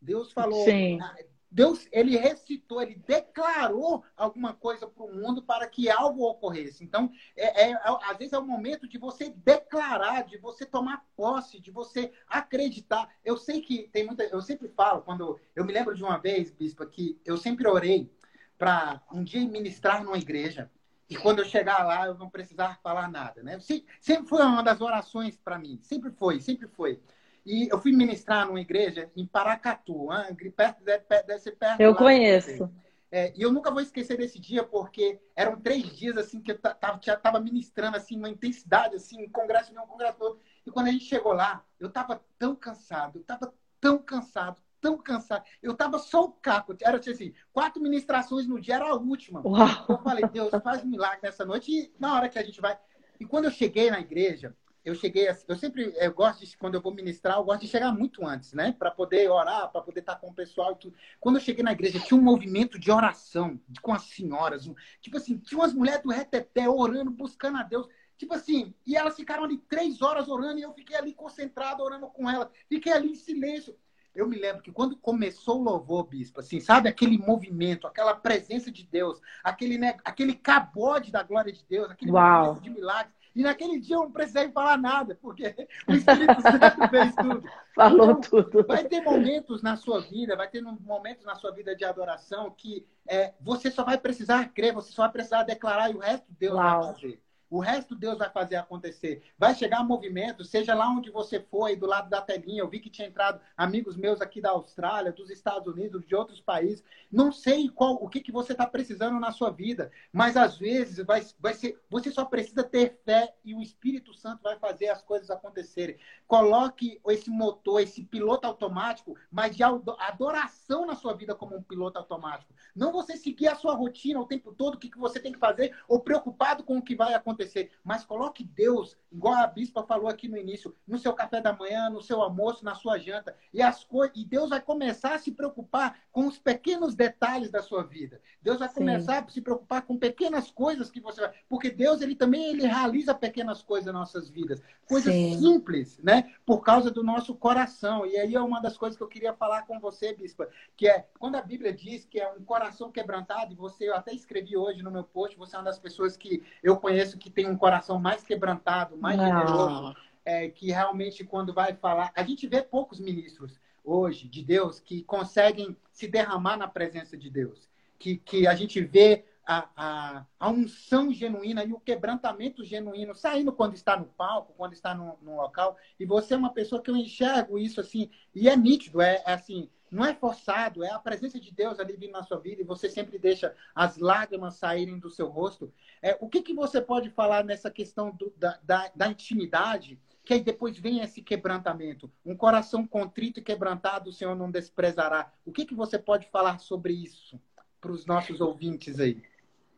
Deus falou. Sim. Ah, Deus, ele recitou, ele declarou alguma coisa para o mundo para que algo ocorresse. Então, é, é, é, às vezes é o momento de você declarar, de você tomar posse, de você acreditar. Eu sei que tem muita. Eu sempre falo, quando. Eu me lembro de uma vez, bispo, que eu sempre orei para um dia ministrar numa igreja e quando eu chegar lá eu não precisar falar nada, né? Sempre foi uma das orações para mim, sempre foi, sempre foi. E eu fui ministrar numa igreja em Paracatu, perto, deve ser perto Eu conheço. É, e eu nunca vou esquecer desse dia, porque eram três dias assim que eu estava ministrando assim, uma intensidade, assim, um congresso um congresso. E quando a gente chegou lá, eu estava tão cansado, eu estava tão cansado, tão cansado. Eu tava só o caco. Era assim, quatro ministrações no dia, era a última. Uau. Eu falei, Deus, faz um milagre nessa noite. E na hora que a gente vai. E quando eu cheguei na igreja, eu cheguei assim, eu sempre eu gosto de, quando eu vou ministrar, eu gosto de chegar muito antes, né? Para poder orar, para poder estar com o pessoal e tudo. Quando eu cheguei na igreja, tinha um movimento de oração com as senhoras. Um, tipo assim, tinha umas mulheres do reteté orando, buscando a Deus. Tipo assim, e elas ficaram ali três horas orando e eu fiquei ali concentrado orando com elas. Fiquei ali em silêncio eu me lembro que quando começou o louvor, bispo, assim, sabe aquele movimento, aquela presença de Deus, aquele, né, aquele cabode da glória de Deus, aquele Uau. de milagres. E naquele dia eu não precisei falar nada, porque o Espírito Santo fez tudo. Falou então, tudo. Vai ter momentos na sua vida, vai ter momentos na sua vida de adoração que é, você só vai precisar crer, você só vai precisar declarar e o resto Deus Uau. vai fazer. O resto Deus vai fazer acontecer. Vai chegar movimento, seja lá onde você for, do lado da telinha. Eu vi que tinha entrado amigos meus aqui da Austrália, dos Estados Unidos, de outros países. Não sei qual, o que, que você está precisando na sua vida, mas às vezes vai, vai ser, você só precisa ter fé e o Espírito Santo vai fazer as coisas acontecerem. Coloque esse motor, esse piloto automático, mas de adoração na sua vida como um piloto automático. Não você seguir a sua rotina o tempo todo, o que você tem que fazer, ou preocupado com o que vai acontecer. Mas coloque Deus, igual a bispa falou aqui no início, no seu café da manhã, no seu almoço, na sua janta. E, as e Deus vai começar a se preocupar com os pequenos detalhes da sua vida. Deus vai Sim. começar a se preocupar com pequenas coisas que você vai. Porque Deus, ele também ele realiza pequenas coisas nas nossas vidas. Coisas Sim. simples, né? Por causa do nosso coração. E aí é uma das coisas que eu queria falar com você, Bispa, que é quando a Bíblia diz que é um coração quebrantado, e você, eu até escrevi hoje no meu post, você é uma das pessoas que eu conheço que tem um coração mais quebrantado, mais Não. generoso, é, que realmente quando vai falar. A gente vê poucos ministros hoje de Deus que conseguem se derramar na presença de Deus. Que, que a gente vê a, a, a unção genuína e o quebrantamento genuíno saindo quando está no palco, quando está no, no, local. E você é uma pessoa que eu enxergo isso assim, e é nítido, é, é assim, não é forçado, é a presença de Deus ali vindo na sua vida e você sempre deixa as lágrimas saírem do seu rosto. É, o que, que você pode falar nessa questão do, da, da, da intimidade? que aí depois vem esse quebrantamento. Um coração contrito e quebrantado o Senhor não desprezará. O que, que você pode falar sobre isso para os nossos ouvintes aí?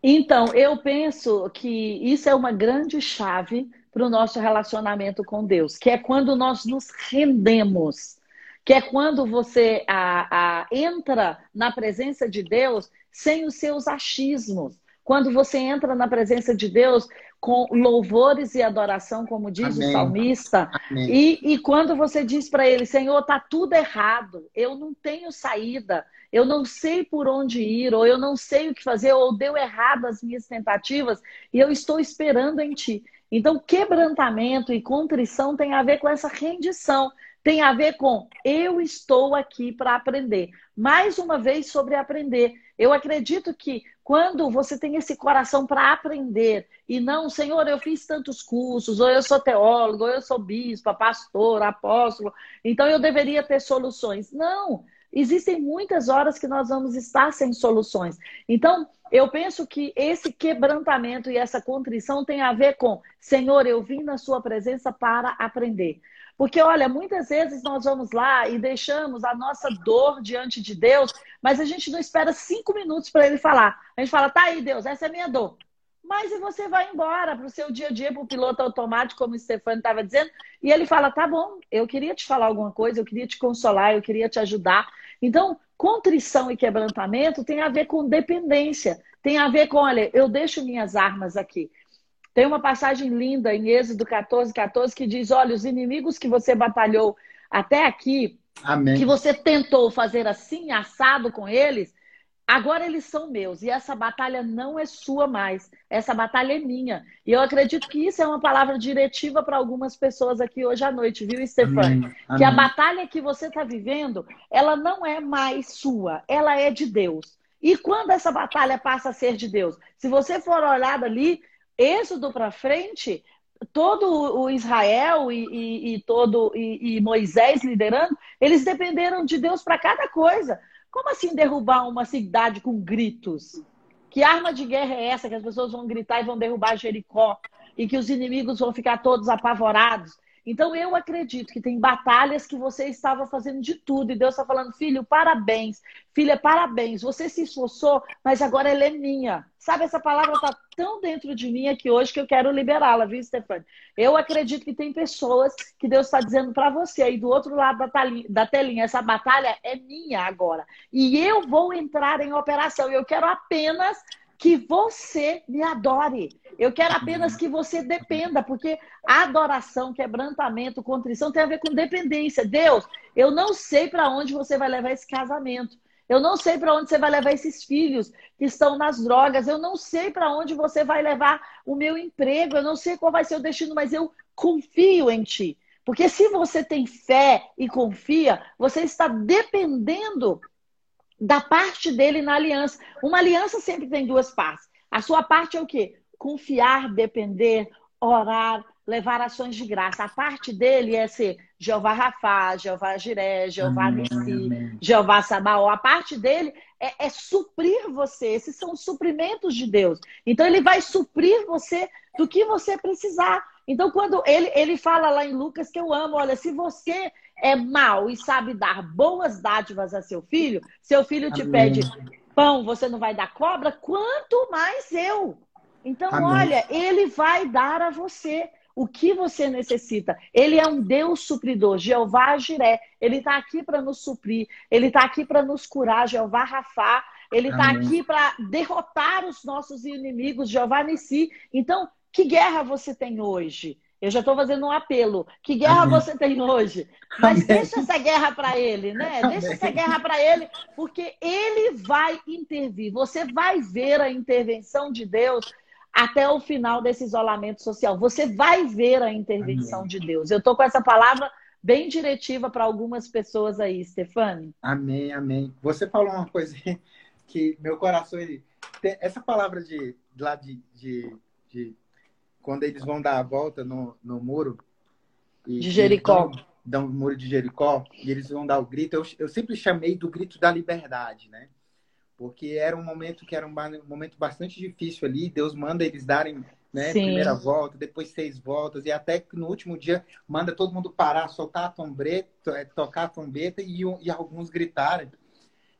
Então, eu penso que isso é uma grande chave para o nosso relacionamento com Deus, que é quando nós nos rendemos, que é quando você a, a, entra na presença de Deus sem os seus achismos, quando você entra na presença de Deus com louvores e adoração, como diz Amém. o salmista, e, e quando você diz para ele, Senhor, está tudo errado, eu não tenho saída, eu não sei por onde ir, ou eu não sei o que fazer, ou deu errado as minhas tentativas, e eu estou esperando em ti. Então, quebrantamento e contrição tem a ver com essa rendição, tem a ver com eu estou aqui para aprender. Mais uma vez sobre aprender. Eu acredito que quando você tem esse coração para aprender e não, Senhor, eu fiz tantos cursos, ou eu sou teólogo, ou eu sou bispo, pastor, apóstolo, então eu deveria ter soluções. Não, existem muitas horas que nós vamos estar sem soluções. Então, eu penso que esse quebrantamento e essa contrição tem a ver com, Senhor, eu vim na sua presença para aprender. Porque, olha, muitas vezes nós vamos lá e deixamos a nossa dor diante de Deus, mas a gente não espera cinco minutos para ele falar. A gente fala, tá aí, Deus, essa é a minha dor. Mas e você vai embora para o seu dia a dia, para o piloto automático, como o Stefano estava dizendo, e ele fala: tá bom, eu queria te falar alguma coisa, eu queria te consolar, eu queria te ajudar. Então, contrição e quebrantamento tem a ver com dependência, tem a ver com, olha, eu deixo minhas armas aqui. Tem uma passagem linda em Êxodo 14, 14 que diz: olha, os inimigos que você batalhou até aqui, Amém. que você tentou fazer assim, assado com eles, Agora eles são meus e essa batalha não é sua mais. Essa batalha é minha. E eu acredito que isso é uma palavra diretiva para algumas pessoas aqui hoje à noite, viu, Stefani? Que a batalha que você está vivendo, ela não é mais sua, ela é de Deus. E quando essa batalha passa a ser de Deus? Se você for olhar ali, êxodo para frente, todo o Israel e, e, e todo e, e Moisés liderando, eles dependeram de Deus para cada coisa. Como assim derrubar uma cidade com gritos? Que arma de guerra é essa que as pessoas vão gritar e vão derrubar Jericó? E que os inimigos vão ficar todos apavorados? Então eu acredito que tem batalhas que você estava fazendo de tudo e Deus está falando, filho, parabéns, filha, parabéns, você se esforçou, mas agora ela é minha. Sabe, essa palavra está tão dentro de mim aqui hoje que eu quero liberá-la, viu, Stefani? Eu acredito que tem pessoas que Deus está dizendo para você aí do outro lado da telinha, da telinha, essa batalha é minha agora. E eu vou entrar em operação. Eu quero apenas que você me adore. Eu quero apenas que você dependa, porque adoração, quebrantamento, contrição tem a ver com dependência. Deus, eu não sei para onde você vai levar esse casamento. Eu não sei para onde você vai levar esses filhos que estão nas drogas. Eu não sei para onde você vai levar o meu emprego. Eu não sei qual vai ser o destino, mas eu confio em ti. Porque se você tem fé e confia, você está dependendo da parte dele na aliança. Uma aliança sempre tem duas partes. A sua parte é o quê? Confiar, depender, orar, levar ações de graça. A parte dele é ser Jeová Rafá, Jeová Jiré, Jeová Nissi, Jeová Sabaó. A parte dele é, é, suprir você. Esses são os suprimentos de Deus. Então ele vai suprir você do que você precisar. Então, quando ele, ele fala lá em Lucas que eu amo, olha, se você é mau e sabe dar boas dádivas a seu filho, seu filho te Amém. pede pão, você não vai dar cobra, quanto mais eu. Então, Amém. olha, ele vai dar a você o que você necessita. Ele é um Deus supridor, Jeová Jiré. Ele está aqui para nos suprir, ele está aqui para nos curar, Jeová Rafá. Ele está aqui para derrotar os nossos inimigos, Jeová Nissi. Então, que guerra você tem hoje? Eu já estou fazendo um apelo. Que guerra Amém. você tem hoje? Mas Amém. deixa essa guerra para ele, né? Amém. Deixa essa guerra para ele, porque ele vai intervir. Você vai ver a intervenção de Deus até o final desse isolamento social. Você vai ver a intervenção de Deus. Eu estou com essa palavra bem diretiva para algumas pessoas aí, Stefane. Amém, amém. Você falou uma coisa que meu coração, ele, essa palavra de lá de, de, de, quando eles vão dar a volta no, no muro e, de Jericó. Dão, dão o muro de Jericó e eles vão dar o grito. Eu, eu sempre chamei do grito da liberdade, né? Porque era um momento que era um momento bastante difícil ali. Deus manda eles darem né? Sim. Primeira volta, depois seis voltas, e até que no último dia manda todo mundo parar, soltar a trombeta, é, tocar a trombeta e, e alguns gritarem.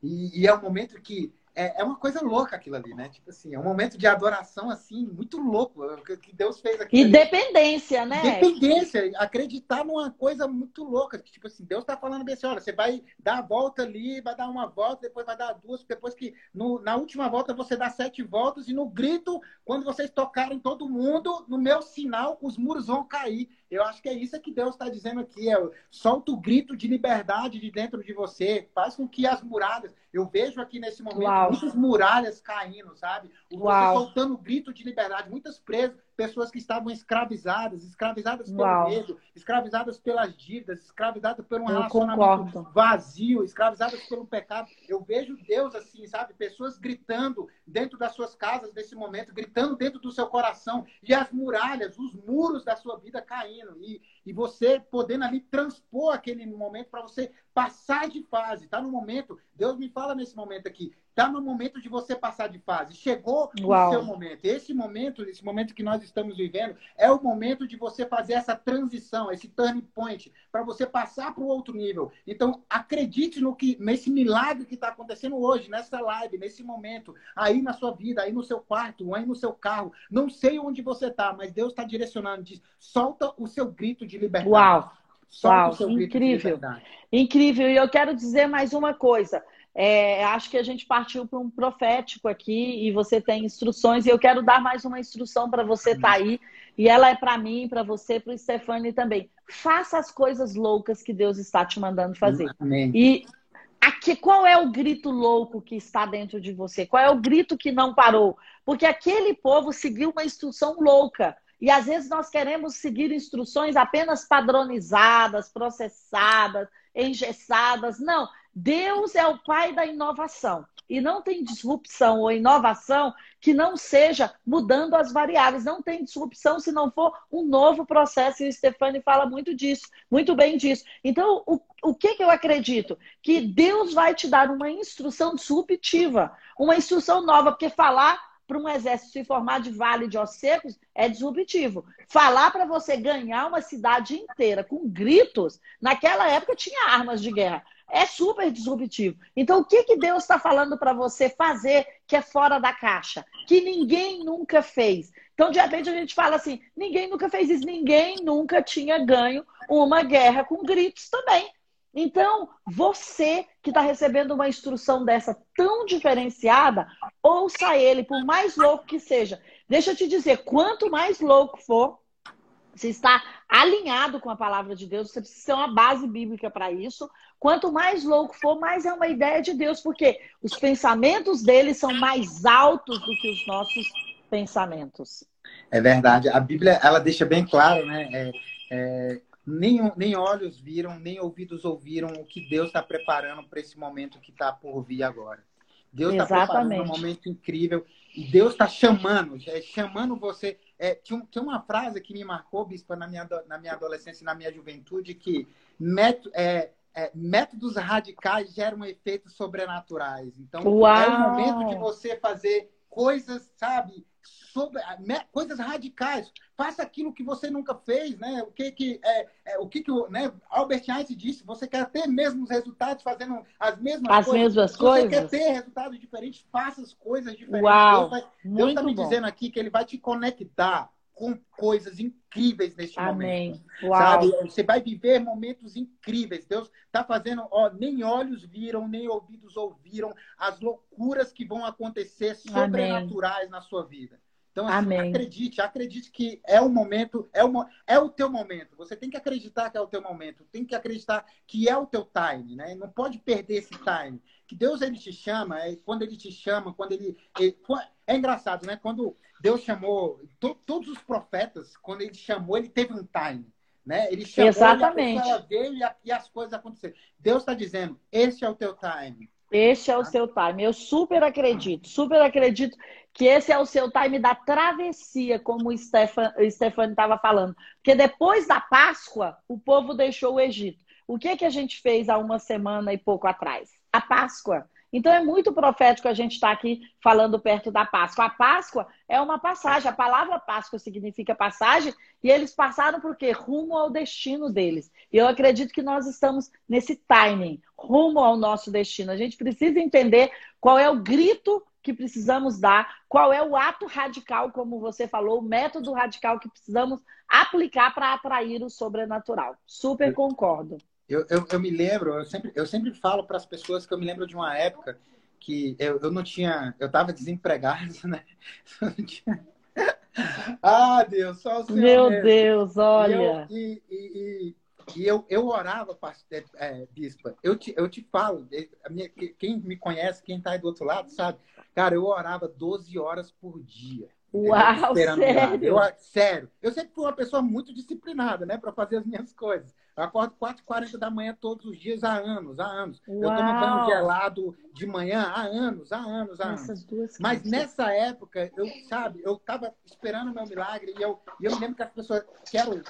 E, e, é um momento que é, é uma coisa louca aquilo ali, né? Tipo assim, é um momento de adoração, assim, muito louco que Deus fez aqui. E dependência, né? Dependência, acreditar numa coisa muito louca. Que, tipo assim, Deus tá falando bem assim, olha, você vai dar a volta ali, vai dar uma volta, depois vai dar duas, depois que no, na última volta você dá sete voltas e no grito, quando vocês tocarem todo mundo, no meu sinal, os muros vão cair. Eu acho que é isso que Deus está dizendo aqui. É, solta o grito de liberdade de dentro de você. Faz com que as muralhas. Eu vejo aqui nesse momento Uau. muitas muralhas caindo, sabe? Você soltando o grito de liberdade. Muitas presas, pessoas que estavam escravizadas, escravizadas pelo Uau. medo, escravizadas pelas dívidas, escravizadas por um Eu relacionamento concordo. vazio, escravizadas pelo pecado. Eu vejo Deus assim, sabe? Pessoas gritando dentro das suas casas nesse momento, gritando dentro do seu coração, e as muralhas, os muros da sua vida caindo. E, e você podendo ali transpor aquele momento para você passar de fase. Tá no momento, Deus me fala nesse momento aqui, tá no momento de você passar de fase. Chegou Uau. o seu momento. Esse momento, esse momento que nós estamos vivendo, é o momento de você fazer essa transição, esse turning point, para você passar para o outro nível. Então, acredite no que nesse milagre que está acontecendo hoje, nessa live, nesse momento, aí na sua vida, aí no seu quarto, aí no seu carro. Não sei onde você está, mas Deus está direcionando. Diz, solta o seu grito de liberdade. Uau! Uau, incrível. Incrível. E eu quero dizer mais uma coisa. É, acho que a gente partiu para um profético aqui e você tem instruções. E eu quero dar mais uma instrução para você estar tá aí. E ela é para mim, para você, para o Stefani também. Faça as coisas loucas que Deus está te mandando fazer. Amém. E aqui, qual é o grito louco que está dentro de você? Qual é o grito que não parou? Porque aquele povo seguiu uma instrução louca. E às vezes nós queremos seguir instruções apenas padronizadas, processadas, engessadas. Não, Deus é o pai da inovação. E não tem disrupção ou inovação que não seja mudando as variáveis. Não tem disrupção se não for um novo processo. E o Stefani fala muito disso, muito bem disso. Então, o, o que, que eu acredito? Que Deus vai te dar uma instrução disruptiva, uma instrução nova, porque falar para um exército se formar de vale de ossos secos é disruptivo. Falar para você ganhar uma cidade inteira com gritos, naquela época tinha armas de guerra. É super disruptivo. Então, o que, que Deus está falando para você fazer que é fora da caixa? Que ninguém nunca fez. Então, de repente, a gente fala assim: ninguém nunca fez isso, ninguém nunca tinha ganho uma guerra com gritos também. Então, você que está recebendo uma instrução dessa tão diferenciada, ouça ele, por mais louco que seja. Deixa eu te dizer, quanto mais louco for, você está alinhado com a palavra de Deus, você precisa ter uma base bíblica para isso. Quanto mais louco for, mais é uma ideia de Deus, porque os pensamentos dele são mais altos do que os nossos pensamentos. É verdade. A Bíblia, ela deixa bem claro, né? É, é nem, nem olhos viram, nem ouvidos ouviram o que Deus está preparando para esse momento que está por vir agora. Deus está preparando um momento incrível e Deus está chamando, é, chamando você. É, tinha, tinha, uma frase que me marcou, Bispa, na minha, na minha adolescência e na minha juventude, que método, é, é, métodos radicais geram efeitos sobrenaturais. Então, Uau. é o momento de você fazer coisas, sabe, sobre né, coisas radicais. Faça aquilo que você nunca fez, né? O que que é, é o que que né, Albert Einstein disse? Você quer ter mesmos resultados fazendo as mesmas as coisas? mesmas Se coisas. Você quer ter resultados diferentes? Faça as coisas diferentes. Uau, Deus está me bom. dizendo aqui que ele vai te conectar com coisas incríveis neste Amém. momento. Uau. Sabe? Você vai viver momentos incríveis. Deus está fazendo, ó, nem olhos viram, nem ouvidos ouviram as loucuras que vão acontecer sobrenaturais na sua vida. Então, assim, Amém. acredite, acredite que é o momento, é o, é o teu momento. Você tem que acreditar que é o teu momento, tem que acreditar que é o teu time, né? Não pode perder esse time. Que Deus ele te chama, é, quando ele te chama, quando ele, ele é engraçado, né? Quando Deus chamou to, todos os profetas, quando ele chamou, ele teve um time. Né? Ele chamou Exatamente. E a pessoa veio e, a, e as coisas aconteceram. Deus está dizendo: esse é o teu time. Este é o seu time. Eu super acredito, super acredito que esse é o seu time da travessia, como o Stefan estava falando. Porque depois da Páscoa, o povo deixou o Egito. O que, que a gente fez há uma semana e pouco atrás? A Páscoa. Então é muito profético a gente estar tá aqui falando perto da Páscoa. A Páscoa é uma passagem. A palavra Páscoa significa passagem e eles passaram por quê? Rumo ao destino deles. E eu acredito que nós estamos nesse timing, rumo ao nosso destino. A gente precisa entender qual é o grito que precisamos dar, qual é o ato radical, como você falou, o método radical que precisamos aplicar para atrair o sobrenatural. Super concordo. Eu, eu, eu, me lembro, eu sempre, eu sempre falo para as pessoas que eu me lembro de uma época que eu, eu não tinha, eu estava desempregado, né? Tinha... Ah, Deus, só o Senhor. Meu mesmo. Deus, olha. E, eu, e, e, e eu, eu orava, é, é, Bispa, eu te, eu te falo, minha, quem me conhece, quem está aí do outro lado, sabe? Cara, eu orava 12 horas por dia. Uau, sério? Eu, sério. Eu sempre fui uma pessoa muito disciplinada, né? Para fazer as minhas coisas. Eu acordo 4h40 da manhã todos os dias há anos, há anos. Uau. Eu tomo banho gelado de manhã há anos, há anos, há Essas anos. Duas Mas nessa época, eu, sabe, eu tava esperando o meu milagre e eu, e eu me lembro que as pessoas, quero,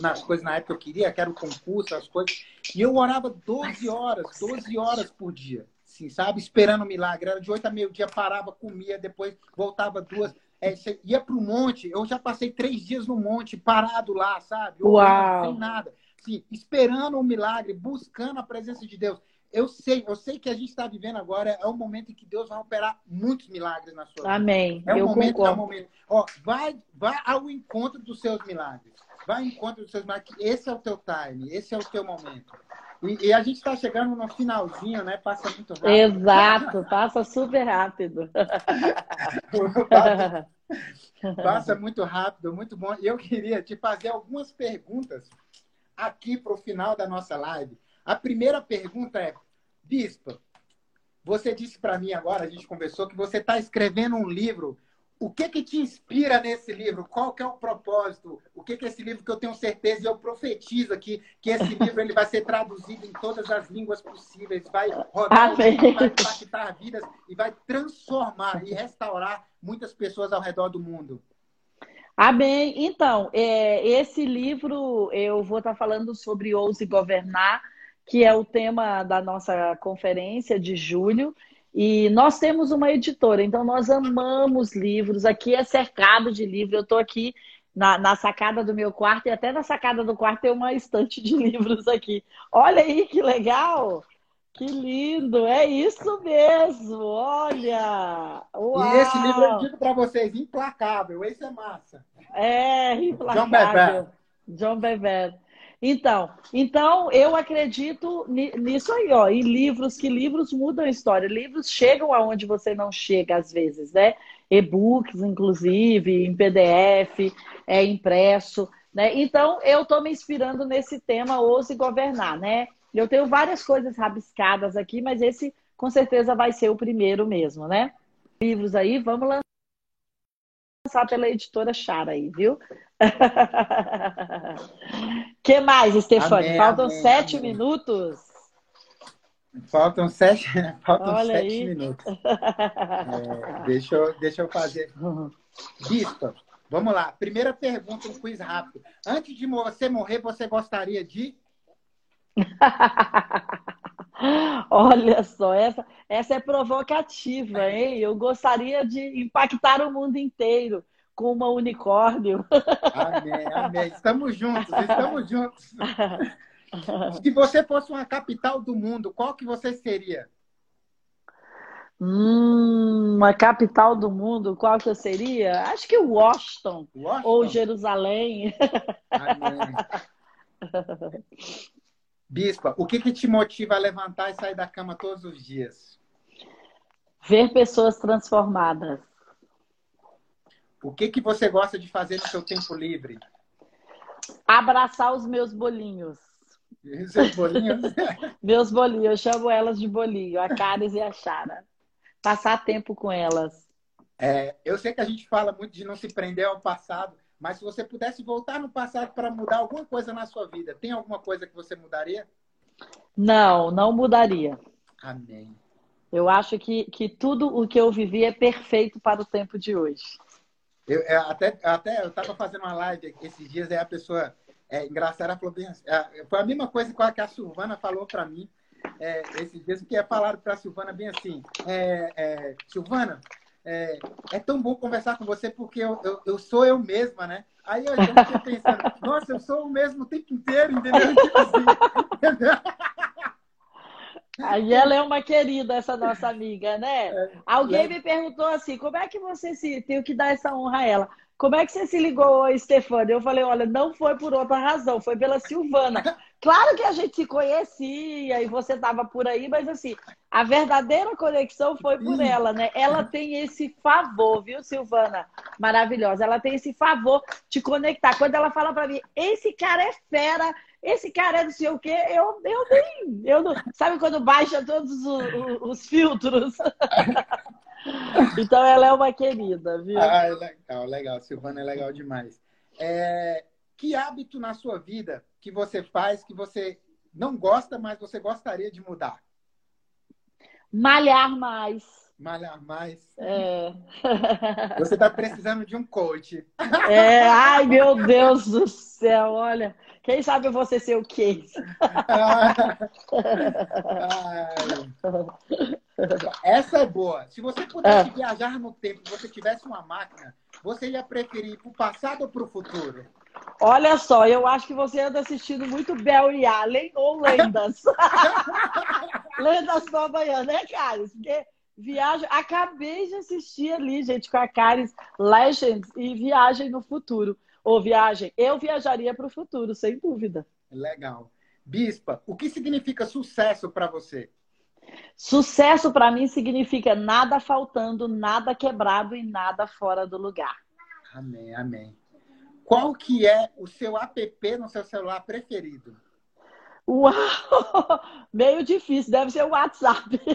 nas coisas na época que eu queria, quero concurso, as coisas, e eu orava 12 horas, 12 horas por dia. Assim, sabe? Esperando o milagre. Era de 8 a meio-dia, parava, comia, depois voltava duas. É, ia para o monte, eu já passei três dias no monte, parado lá, sabe? Uau. Sem nada. Assim, esperando um milagre, buscando a presença de Deus. Eu sei, eu sei que a gente está vivendo agora, é o momento em que Deus vai operar muitos milagres na sua vida. Amém. É o eu momento, concordo. é o momento. Ó, vai, vai ao encontro dos seus milagres. Vai ao encontro dos seus milagres. Esse é o teu time, esse é o teu momento. E, e a gente está chegando no finalzinho, né? Passa muito rápido. Exato, passa super rápido. passa, passa muito rápido, muito bom. E eu queria te fazer algumas perguntas aqui para o final da nossa live. A primeira pergunta é, Bispa, você disse para mim agora, a gente conversou, que você está escrevendo um livro. O que que te inspira nesse livro? Qual que é o propósito? O que que é esse livro que eu tenho certeza e eu profetizo aqui que esse livro ele vai ser traduzido em todas as línguas possíveis, vai rodar, vai impactar vidas e vai transformar e restaurar muitas pessoas ao redor do mundo. Amém. Então, é, esse livro eu vou estar falando sobre Ouse Governar, que é o tema da nossa conferência de julho. E nós temos uma editora, então nós amamos livros. Aqui é cercado de livros. Eu estou aqui na, na, sacada do meu quarto e até na sacada do quarto tem uma estante de livros aqui. Olha aí que legal! Que lindo! É isso mesmo! Olha! Uau. E esse livro eu digo para vocês, implacável. Esse é massa. É, implacável. John Bever. Então, então eu acredito nisso aí, ó, em livros, que livros mudam a história. Livros chegam aonde você não chega às vezes, né? E-books, inclusive, em PDF, é impresso, né? Então, eu estou me inspirando nesse tema Ouse Governar, né? Eu tenho várias coisas rabiscadas aqui, mas esse com certeza vai ser o primeiro mesmo, né? Livros aí, vamos lançar pela editora Chara aí, viu? que mais, Stefani? Amém, Faltam amém, sete amém. minutos. Faltam sete, faltam Olha sete aí. minutos. É, deixa, eu, deixa eu fazer. Bispa, vamos lá. Primeira pergunta, um quiz rápido. Antes de você morrer, você gostaria de. Olha só, essa, essa é provocativa, hein? Eu gostaria de impactar o mundo inteiro com uma unicórnio. Amém, amém. Estamos juntos, estamos juntos. Se você fosse uma capital do mundo, qual que você seria? Hum, uma capital do mundo, qual que eu seria? Acho que Washington, Washington? ou Jerusalém. Amém. Bispa, o que, que te motiva a levantar e sair da cama todos os dias? Ver pessoas transformadas. O que, que você gosta de fazer no seu tempo livre? Abraçar os meus bolinhos. Seus bolinhos? meus bolinhos, eu chamo elas de bolinho, a Caris e a Chara. Passar tempo com elas. É, eu sei que a gente fala muito de não se prender ao passado, mas se você pudesse voltar no passado para mudar alguma coisa na sua vida, tem alguma coisa que você mudaria? Não, não mudaria. Amém. Eu acho que, que tudo o que eu vivi é perfeito para o tempo de hoje. Eu, eu até, até eu estava fazendo uma live esses dias, aí a pessoa é, engraçada falou bem assim, é, foi a mesma coisa que a Silvana falou para mim é, esses dias, porque é falaram para a Silvana bem assim, é, é, Silvana, é, é, tão bom conversar com você porque eu, eu, eu sou eu mesma, né? Aí eu já fiquei pensando, nossa, eu sou o mesmo o tempo inteiro, entendeu? Tipo assim, Aí ela é uma querida, essa nossa amiga, né? É, Alguém é. me perguntou assim, como é que você se tem que dar essa honra a ela? Como é que você se ligou, Stefania? Eu falei, olha, não foi por outra razão, foi pela Silvana. Claro que a gente se conhecia e você estava por aí, mas assim, a verdadeira conexão foi por ela, né? Ela tem esse favor, viu, Silvana? Maravilhosa. Ela tem esse favor de conectar. Quando ela fala para mim, esse cara é fera, esse cara é não sei o quê, eu, eu nem. Eu não, sabe quando baixa todos os, os, os filtros? então ela é uma querida, viu? Ah, é legal, legal. Silvana é legal demais. É, que hábito na sua vida que você faz que você não gosta, mas você gostaria de mudar? Malhar mais. Malhar mais. É. Você está precisando de um coach. É, ai meu Deus do céu, olha. Quem sabe você ser o case? Essa é boa. Se você pudesse é. viajar no tempo, se você tivesse uma máquina, você ia preferir ir para o passado ou para o futuro? Olha só, eu acho que você anda assistindo muito Barry Allen ou Lendas. Lendas do Manhã, né, Caris? Porque viagem. Acabei de assistir ali, gente, com a Caris Legends e Viagem no Futuro. Ou Viagem. Eu viajaria para o futuro, sem dúvida. Legal. Bispa, o que significa sucesso para você? Sucesso para mim significa nada faltando, nada quebrado e nada fora do lugar. Amém, amém. Qual que é o seu app no seu celular preferido? Uau! Meio difícil, deve ser o WhatsApp.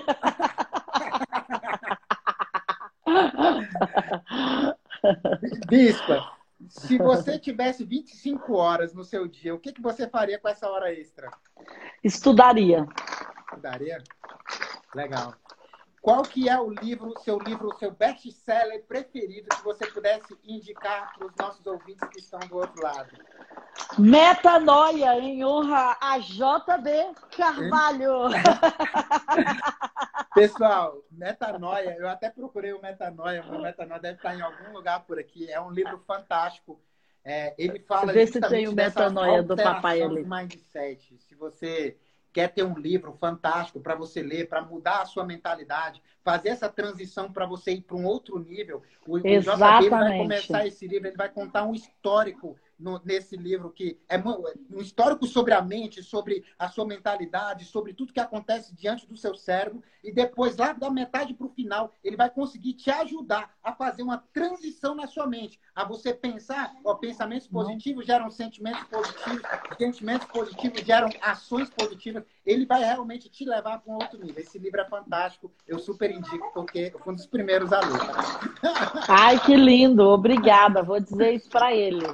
Bispa, se você tivesse 25 horas no seu dia, o que, que você faria com essa hora extra? Estudaria. Estudaria? Legal. Qual que é o livro, seu livro, seu best-seller preferido que você pudesse indicar para os nossos ouvintes que estão do outro lado? Metanoia, em honra a JB Carvalho. Pessoal, Metanoia, eu até procurei o Metanoia, o Metanoia deve estar em algum lugar por aqui. É um livro fantástico. É, ele fala Vê se tem o Metanoia do papai ali. Mindset. Se você quer ter um livro fantástico para você ler, para mudar a sua mentalidade, fazer essa transição para você ir para um outro nível. O, Exatamente. o JB vai começar esse livro, ele vai contar um histórico no, nesse livro que é um histórico sobre a mente, sobre a sua mentalidade, sobre tudo que acontece diante do seu cérebro. E depois, lá da metade para o final, ele vai conseguir te ajudar a fazer uma transição na sua mente. A você pensar, ó, pensamentos positivos geram sentimentos positivos, sentimentos positivos geram ações positivas. Ele vai realmente te levar para um outro nível. Esse livro é fantástico, eu super indico, porque eu fui um dos primeiros a ler. Ai, que lindo! Obrigada, vou dizer isso para ele.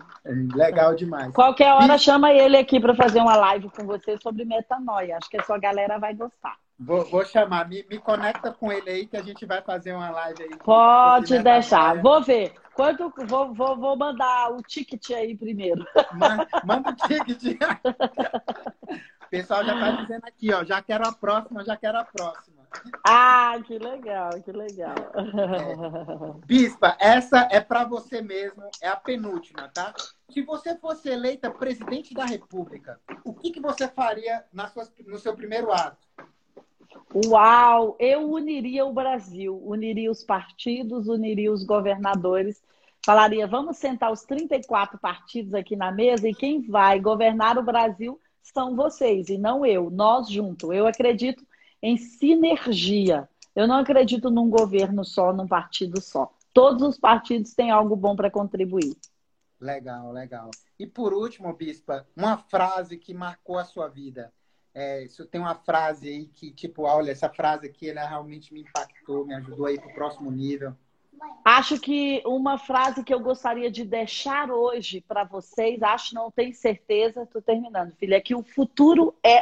Legal demais. Qualquer hora, e... chama ele aqui para fazer uma live com você sobre metanoia. Acho que a sua galera vai gostar. Vou, vou chamar, me, me, conecta com ele aí que a gente vai fazer uma live aí. Pode deixar, vou ver. Quanto, vou, vou, vou mandar o ticket aí primeiro. Manda, manda o ticket. O pessoal já está dizendo aqui, ó, já quero a próxima, já quero a próxima. Ah, que legal, que legal. É. Bispa, essa é para você mesmo, é a penúltima, tá? Se você fosse eleita presidente da República, o que, que você faria na sua, no seu primeiro ato? Uau! Eu uniria o Brasil, uniria os partidos, uniria os governadores. Falaria, vamos sentar os 34 partidos aqui na mesa e quem vai governar o Brasil são vocês e não eu, nós juntos. Eu acredito em sinergia. Eu não acredito num governo só, num partido só. Todos os partidos têm algo bom para contribuir. Legal, legal. E por último, Bispa, uma frase que marcou a sua vida. É, se tem uma frase aí que, tipo, olha, essa frase aqui, ela realmente me impactou, me ajudou aí para o próximo nível. Acho que uma frase que eu gostaria de deixar hoje para vocês, acho, não tenho certeza, estou terminando, filha, é que o futuro é